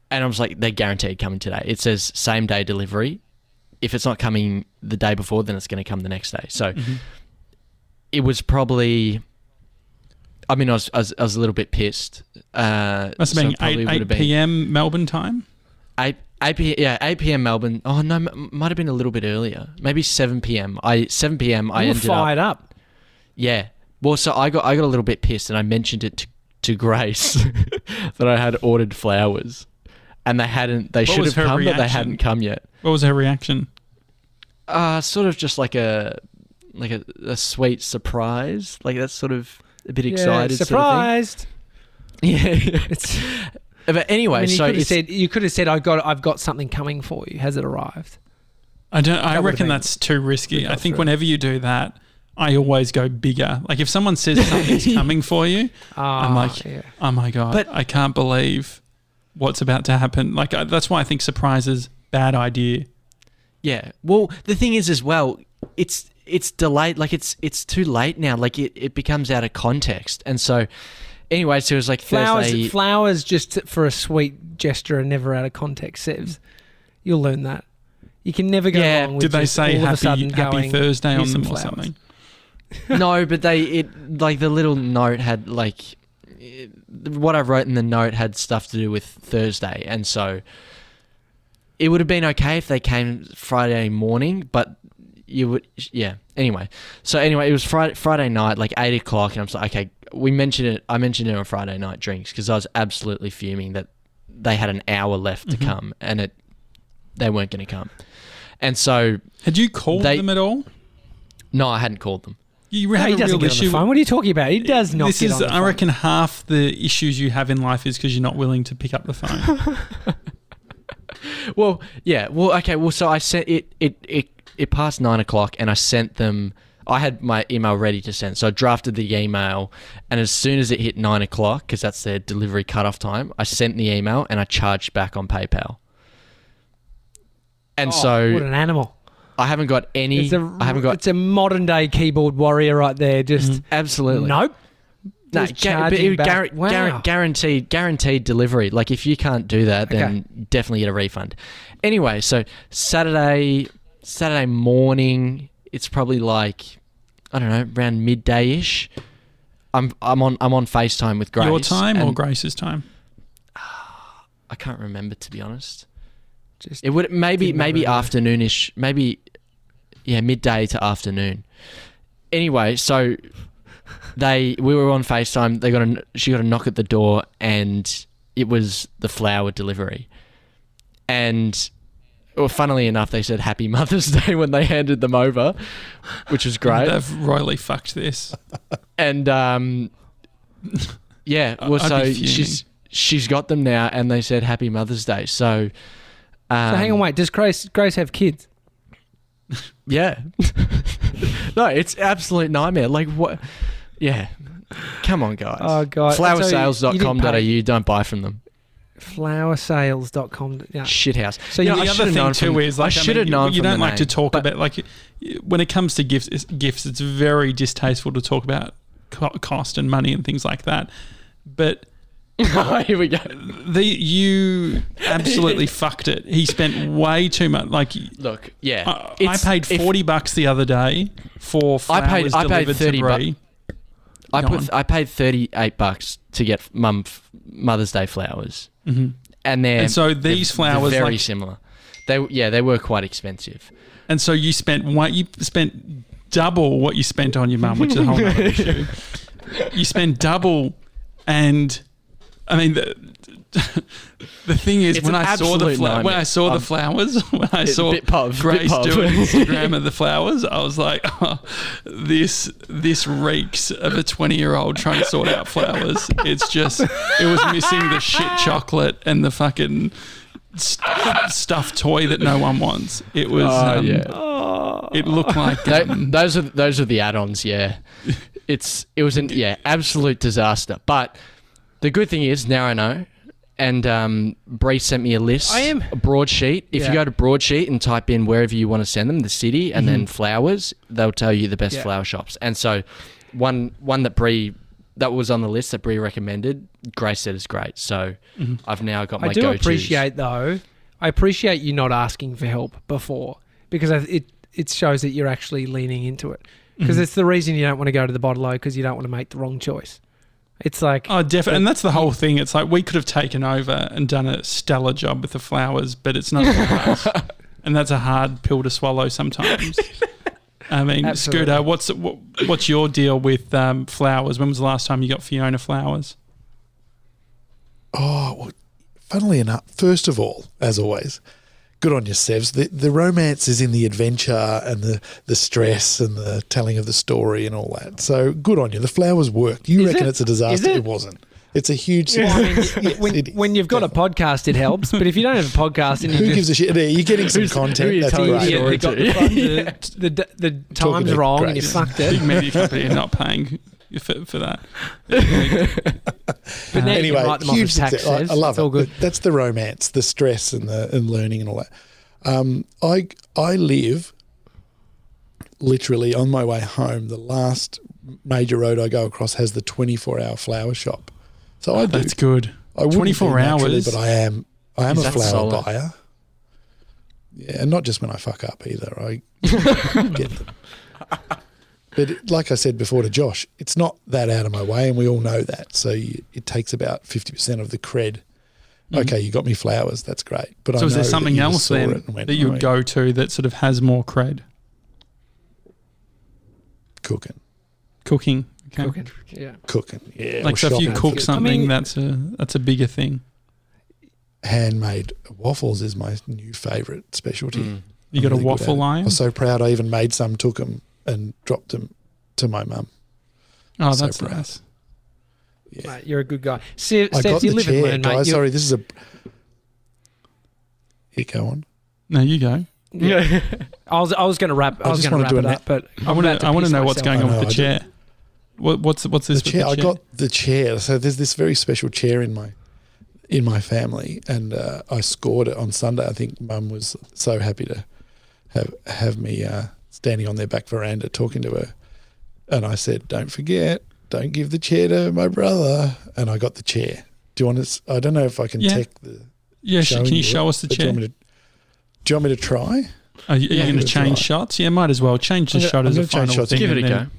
and I was like, they're guaranteed coming today. It says same day delivery. If it's not coming the day before, then it's going to come the next day. So Mhm. it was probably. I mean, I was, I was, I was a little bit pissed. Uh, Must so have been it eight, 8 have been p.m. Melbourne time. 8, 8 p- yeah, 8 p.m. Melbourne. Oh, no, m- might have been a little bit earlier. Maybe 7 p.m. I 7 p.m. I you were ended up. fired up. Yeah. Well, so I got I got a little bit pissed and I mentioned it to, to Grace that I had ordered flowers. And they hadn't they What should have her come but they hadn't come yet. What was her reaction? Uh sort of just like a like a, a sweet surprise. Like that's sort of a bit Yeah, excited surprised. sort of thing. Yeah. It's. but anyway, I mean, you so could have said. You could have said, "I got. I've got something coming for you. Has it arrived?" I don't. I That would've reckon that's too risky. I think for her. whenever you do that, I always go bigger. Like if someone says something's coming for you, Ah, like, yeah. oh my god, But- I can't believe what's about to happen. Like I, that's why I think surprises bad idea. Yeah. Well, the thing is as well, it's it's delayed. Like it's it's too late now. Like it, it becomes out of context. And so, anyway, so it was like flowers. Thursday. Flowers just for a sweet gesture are never out of context. Sevs. You'll learn that. You can never go Yeah. wrong with Did they say all of a happy sudden Happy going, Thursday on them or flowers." something? no, but they it like the little note had like it, what I wrote in the note had stuff to do with Thursday, and so it would have been okay if they came Friday morning, but you would yeah. Anyway, so anyway, it was Friday Friday night, like eight o'clock, and I was like, okay, we mentioned it. I mentioned it on Friday night drinks because I was absolutely fuming that they had an hour left to Mhm. come, and it they weren't going to come, and so Had you called They- them at all? no, I hadn't called them. You No, he doesn't real get on issue. the phone. What are you talking about? He does not this get is, on the I phone. reckon, half the issues you have in life is because you're not willing to pick up the phone. Well, yeah. Well, okay. Well, so I sent it. It it it passed nine o'clock, and I sent them. I had my email ready to send, so I drafted the email, and as soon as it hit nine o'clock, because that's their delivery cutoff time, I sent the email and I charged back on PayPal. And Oh, so what an animal! I haven't got any. It's a, I haven't got It's a modern day keyboard warrior right there. Just Mhm. absolutely nope. No, ga- but charging it, back. Wow. guar- guaranteed, guaranteed delivery. Like if you can't do that, then definitely get a refund. Anyway, so Saturday, Saturday morning, it's probably like I don't know, around midday ish. I'm I'm on I'm on Facetime with Grace. Your time or Grace's time? Ah, I can't remember to be honest. Just It would maybe maybe remember. afternoonish, maybe yeah, midday to afternoon. Anyway, so they we were on FaceTime. They got a she got a knock at the door, and it was the flower delivery. And well, funnily enough, they said Happy Mother's Day when they handed them over, which was great. They've royally fucked this. And um, yeah, well, I'd so she's she's got them now, and they said Happy Mother's Day. So. Um, so hang on, wait. Does Grace Grace have kids? Yeah. no, it's absolute nightmare. Like what? Yeah. Come on, guys. Oh god. So you didn't Flowersales.com.au. Don't buy from them. Flowersales.com. Yeah. Shithouse. So You you, know, the other thing too from- is like I I should've mean, you- known You, from don't the like to talk about like when it comes to gifts. it's- Gifts, it's very distasteful to talk about cost and money and things like that. But Here we go. the you absolutely fucked it. He spent way too much. Like Look, yeah. I, I It's- paid if- forty bucks the other day for I flowers paid- I paid delivered 30 to bu- I put. I paid thirty eight bucks to get mum f- Mother's Day flowers, hmm and they're And so they're- these they're flowers, very like- similar. They yeah they were quite expensive. And so you spent one, you spent double what you spent on your mum, which is a whole other issue. You spend double, and I mean the the thing is It's when I saw the when. I saw the Um, flowers, when I saw pub, Grace do an Instagram of the flowers, I was like, oh, this this reeks of a twenty year old trying to sort out flowers. It's just it was missing the shit chocolate and the fucking. st- Stuffed toy that no one wants. It was. Oh, um, yeah. It looked like um, those are those are the add-ons. Yeah, it's it was an yeah absolute disaster. But the good thing is now I know, and um, Bree sent me a list. I am- a broadsheet. If Yeah. you go to broadsheet and type in wherever you want to send them, the city, and then Mhm. flowers, they'll tell you the best Yeah. flower shops. And so one one that Bree that was on the list that Bree recommended, Grace said is great. So Mhm. I've now got my I do go-tos. appreciate though. I appreciate you not asking for help before because it it shows that you're actually leaning into it. Because Mhm. it's the reason you don't want to go to the bottle because you don't want to make the wrong choice. It's like Oh, definitely. And that's the whole thing. It's like we could have taken over and done a stellar job with the flowers, but it's not. And that's a hard pill to swallow sometimes. I mean, Absolutely. Scooter, what's what, what's your deal with um, flowers? When was the last time you got Fiona flowers? Oh, well, funnily enough, first of all, as always, good on you, Sevs. The, the romance is in the adventure and the, the stress and the telling of the story and all that. So good on you. The flowers worked. You Is reckon it? it's a disaster? It? It? wasn't. It's a huge Well, I mean, success. Yes, when, it is, when you've got a podcast, it helps. But if you don't have a podcast and you Who just gives a shit? You're getting some Who's- who are content. you That's telling the yeah, got the, Yeah. the, the, the time's to wrong and you Grace. fucked Big it. media company are not paying for, for that. But now anyway, can write them off huge as success. I. I love it's it. all good. That's the romance, the stress, and the and learning and all that. Um, I I live literally on my way home. The last major road I go across has the 24 hour flower shop. So I do. That's good. I 24 be naturally, hours? but I am. I am Is a flower solid? buyer. Yeah, and not just when I fuck up either. I get them. But like I said before to Josh, it's not that out of my way, and we all know that. So you, it takes about fifty percent of the cred. Okay, you got me flowers. That's great. But I Mm-hmm. So is know there something else then went, that you "Oh, would go to that sort of has more cred? cooking, Cooking. Okay. Cooking. Yeah. cooking. Yeah, Like so if you shopping. cook I something, mean- that's a that's a bigger thing. handmade waffles is my new favourite specialty. Mm. You got I'm a really good waffle at it. I line? was so proud. I even made some, took them, and dropped them to my mum. Oh, so that's proud. nice. Yeah. Mate, you're a good guy. Steph, I Steph got you the live and chair, learn, mate. guys. You- Sorry, this is a. You go on. No, you go. Yeah. I was I was going to wrap. I, I was just going to wanna wrap do it a up, but I I'm want to I want to piss know what's going on I with the I chair. What, what's what's this the with chair. the I got the chair. So there's this very special chair in my in my family, and uh, I scored it on Sunday. I think Mum was so happy to have have me uh, standing on their back veranda talking to her, and I said, "Don't forget, don't give the chair to my brother. And I got the chair. Do you want to? I don't know if I can Yeah. take the. Yeah, can you it, show us the but do you chair? to- Do you want me to try? Are you, you going to change right. shots? Yeah, might as well change the I'm gonna- shot I'm as a final shots. thing. Give it a and go.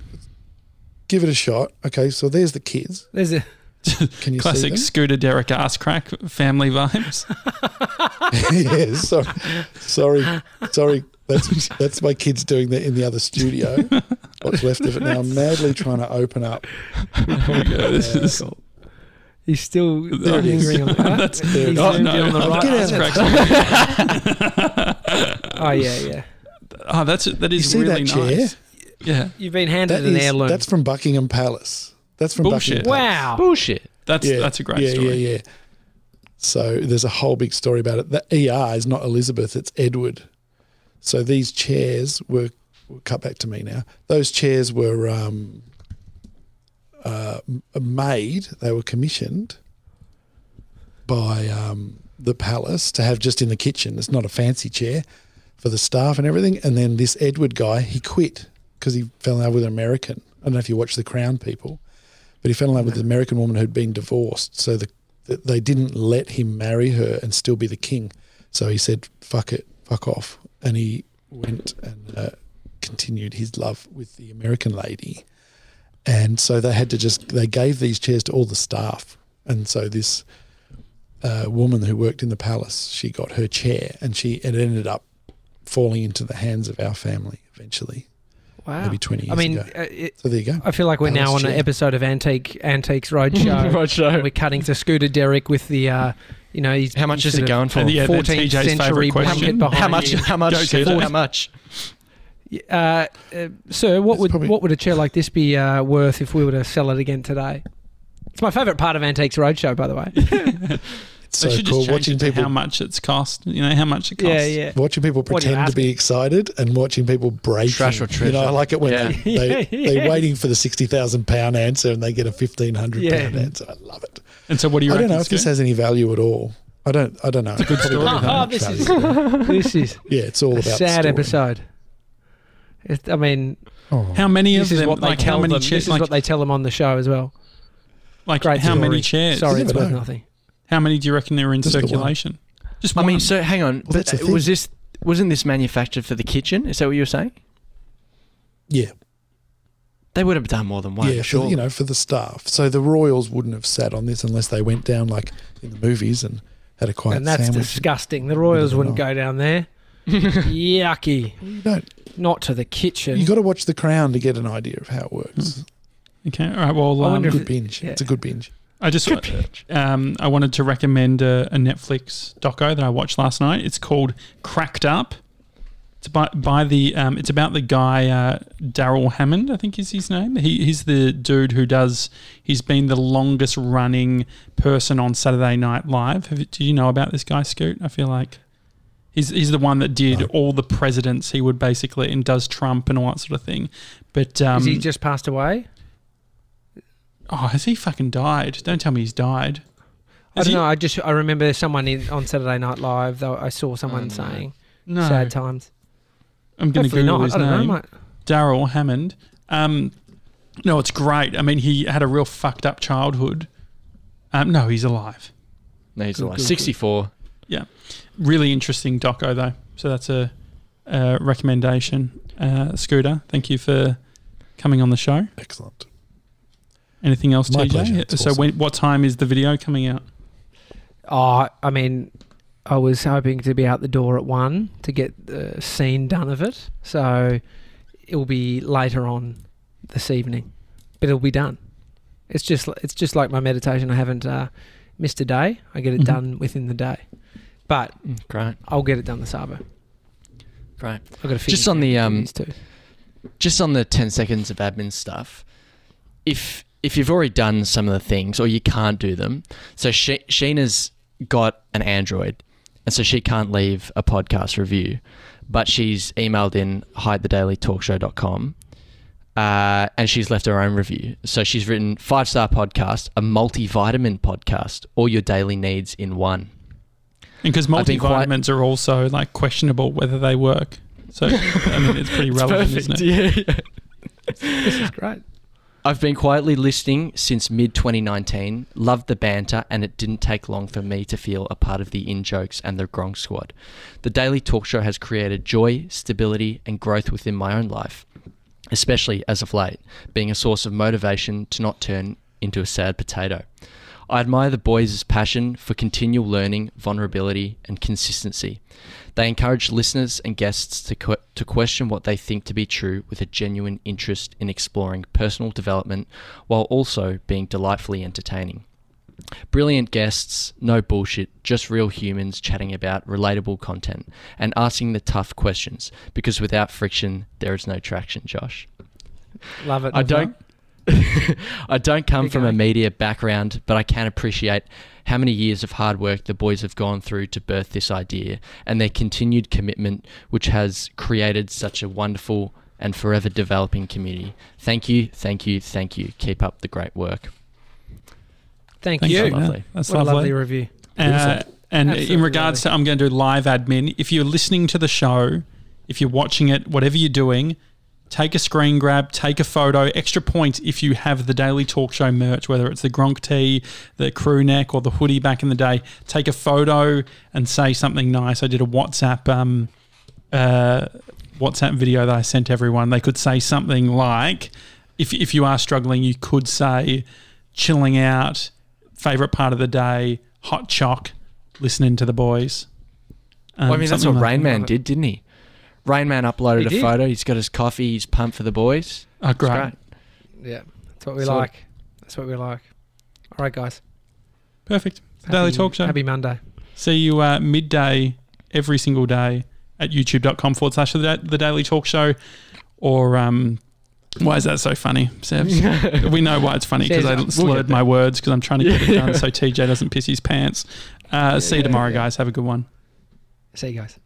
Give it a shot. Okay, so there's the kids. There's a Can you Classic them? Scooter Derek ass crack family vibes. yes. Sorry, sorry, sorry. That's that's my kids doing that in the other studio. What's left of it now? I'm madly trying to open up. this is he's still There it is. lingering on the That's- he's Oh, no, on the no, right. Get out of cracks. Oh yeah, yeah. Oh, that's that You see really that chair? nice. Yeah, You've been handed That an is heirloom. that's from Buckingham Palace. That's from Bullshit. Buckingham Palace. wow. Bullshit. that's Yeah, that's a great yeah, story. Yeah, yeah. So there's a whole big story about it. The ER is not Elizabeth, it's Edward. So these chairs were, cut back to me now. Those chairs were um, uh, made, they were commissioned by um, the palace to have just in the kitchen. It's not a fancy chair for the staff and everything. And then this Edward guy, he quit because he fell in love with an American. I don't know if you watch The Crown people, but he fell in love with an American woman who'd been divorced. So the, they didn't let him marry her and still be the king. So he said, fuck it, fuck off. And he went and uh, continued his love with the American lady. And so they had to just, they gave these chairs to all the staff. And so this uh, woman who worked in the palace, she got her chair and she, it ended up falling into the hands of our family eventually, Wow. maybe 20 years I mean, ago. uh, it, So there you go. I feel like we're now Palace on an episode of Antique Antiques Roadshow. Roadshow. We're cutting to Scooter Derek with the, uh, you know, he's How much he's is it going for? Yeah, that's 14th TJ's century favourite question. behind How much? you. How much? Go, Scooter? Scooter. How much? Uh, uh, sir, what It's would probably- what would a chair like this be uh, worth if we were to sell it again today? It's my favourite part of Antiques Roadshow, by the way. It's so should cool just watching it to people how much it's cost. You know how much it costs. yeah, yeah. watching people What are you pretend to be excited and watching people break. Trash or You know, treasure. I like it when Yeah. they, they, Yeah, they're yeah. waiting for the sixty thousand pound answer and they get a fifteen hundred Yeah. pound answer. I love it. And so, what do you I don't know if this Stu? has any value at all. I don't. I don't know. It's a good story, Oh, though. oh, this is this is yeah. It's all a about sad story. episode. It, I mean, Oh. How many this of is them? what they like tell how many them. chairs? This is what they tell them on the show as well. like Great how many chairs? Sorry, it's worth know. nothing. How many do you reckon there are in Just the one. circulation? Just I mean, so hang on. Well, but uh, was this wasn't this manufactured for the kitchen? Is that what you were saying? Yeah. They would have done more than one. yeah. For, sure. you know, for the staff. So the royals wouldn't have sat on this unless they went down like in the movies and had a quiet and that's sandwich. disgusting. The Royals wouldn't go down there. Yucky. You don't. Not to the kitchen. You got to watch The Crown to get an idea of how it works. okay. All right. Well, I um, wonder if Good it- binge. yeah. It's a good binge. I just um, I wanted to recommend a, a Netflix doco that I watched last night. It's called Cracked Up. It's by by the um, it's about the guy uh, Darrell Hammond, I think is his name. He, he's the dude who does. He's been the longest running person on Saturday Night Live. Have, do you know about this guy, Scoot? I feel like he's he's the one that did all the presidents. He would basically and does Trump and all that sort of thing. But um, Has he just passed away? oh, has he fucking died? Don't tell me he's died. I don't he- know. I just I remember someone in, on Saturday Night Live. Though I saw someone Oh, no. saying No, sad times. I'm going to Hopefully Google not. his I name. Darrell Hammond. Um, no, it's great. I mean, he had a real fucked up childhood. Um, no, he's alive. No, he's Good, alive. good, good. Sixty-four. Really interesting doco though. So that's a, a recommendation. Uh, Scooter, thank you for coming on the show. Excellent. Anything else, My TJ? pleasure. It's so, awesome. when, what time is the video coming out? Oh, I mean, I was hoping to be out the door at one to get the scene done of it. So it will be later on this evening, but it'll be done. It's just it's just like my meditation. I haven't uh, missed a day. I get it Mhm. done within the day, but Mm, Great, I'll get it done this Arvo. great. I've got to Just on the, um. Just on the ten seconds of admin stuff. If if you've already done some of the things or you can't do them, so she, Sheena's got an Android, and so she can't leave a podcast review, but she's emailed in hi at thedailytalkshow.com uh, and she's left her own review. So she's written five star podcast, a multivitamin podcast, all your daily needs in one. And because I've quite- multivitamins are also like questionable whether they work. So I mean, it's pretty relevant, isn't it? Yeah. This is great. I've been quietly listening since mid 2019. Loved the banter, and it didn't take long for me to feel a part of the in jokes and the Gronk squad. The daily talk show has created joy, stability, and growth within my own life, especially as of late, being a source of motivation to not turn into a sad potato. I admire the boys' passion for continual learning, vulnerability, and consistency. They encourage listeners and guests to, que- to question what they think to be true with a genuine interest in exploring personal development while also being delightfully entertaining. Brilliant guests, no bullshit, just real humans chatting about relatable content and asking the tough questions because without friction, there is no traction, Josh. Love it. I don't I don't come Keep from a media background, but I can appreciate how many years of hard work the boys have gone through to birth this idea and their continued commitment, which has created such a wonderful and forever developing community. Thank you, thank you, thank you. Keep up the great work. Thank Thank you. you. Lovely. Yeah, that's what a lovely. lovely review. Uh, and in regards to, I'm going to do live admin. If you're listening to the show, if you're watching it, whatever you're doing, take a screen grab, take a photo. Extra points if you have the Daily Talk Show merch, whether it's the Gronk tee, the crew neck, or the hoodie back in the day. Take a photo and say something nice. I did a WhatsApp um, uh, WhatsApp video that I sent everyone. They could say something like, if if you are struggling, you could say, chilling out, favorite part of the day, hot chock, listening to the boys. Um, well, I mean, that's what like Rain that. Man did, didn't he? Rain Man uploaded He a did. photo. He's got his coffee. He's pumped for the boys. Oh, great. great. Yeah, that's what we So- like. That's what we like. All right, guys. Perfect. The Daily Happy- Talk Show. Happy Monday. See you uh, midday every single day at youtube.com forward slash the, Daily Talk Show. Or, um, why is that so funny, Sevs? we know why it's funny because I Cheers. slurred my words because I'm trying to get it done so TJ doesn't piss his pants. Uh, see you tomorrow, guys. Have a good one. See you guys.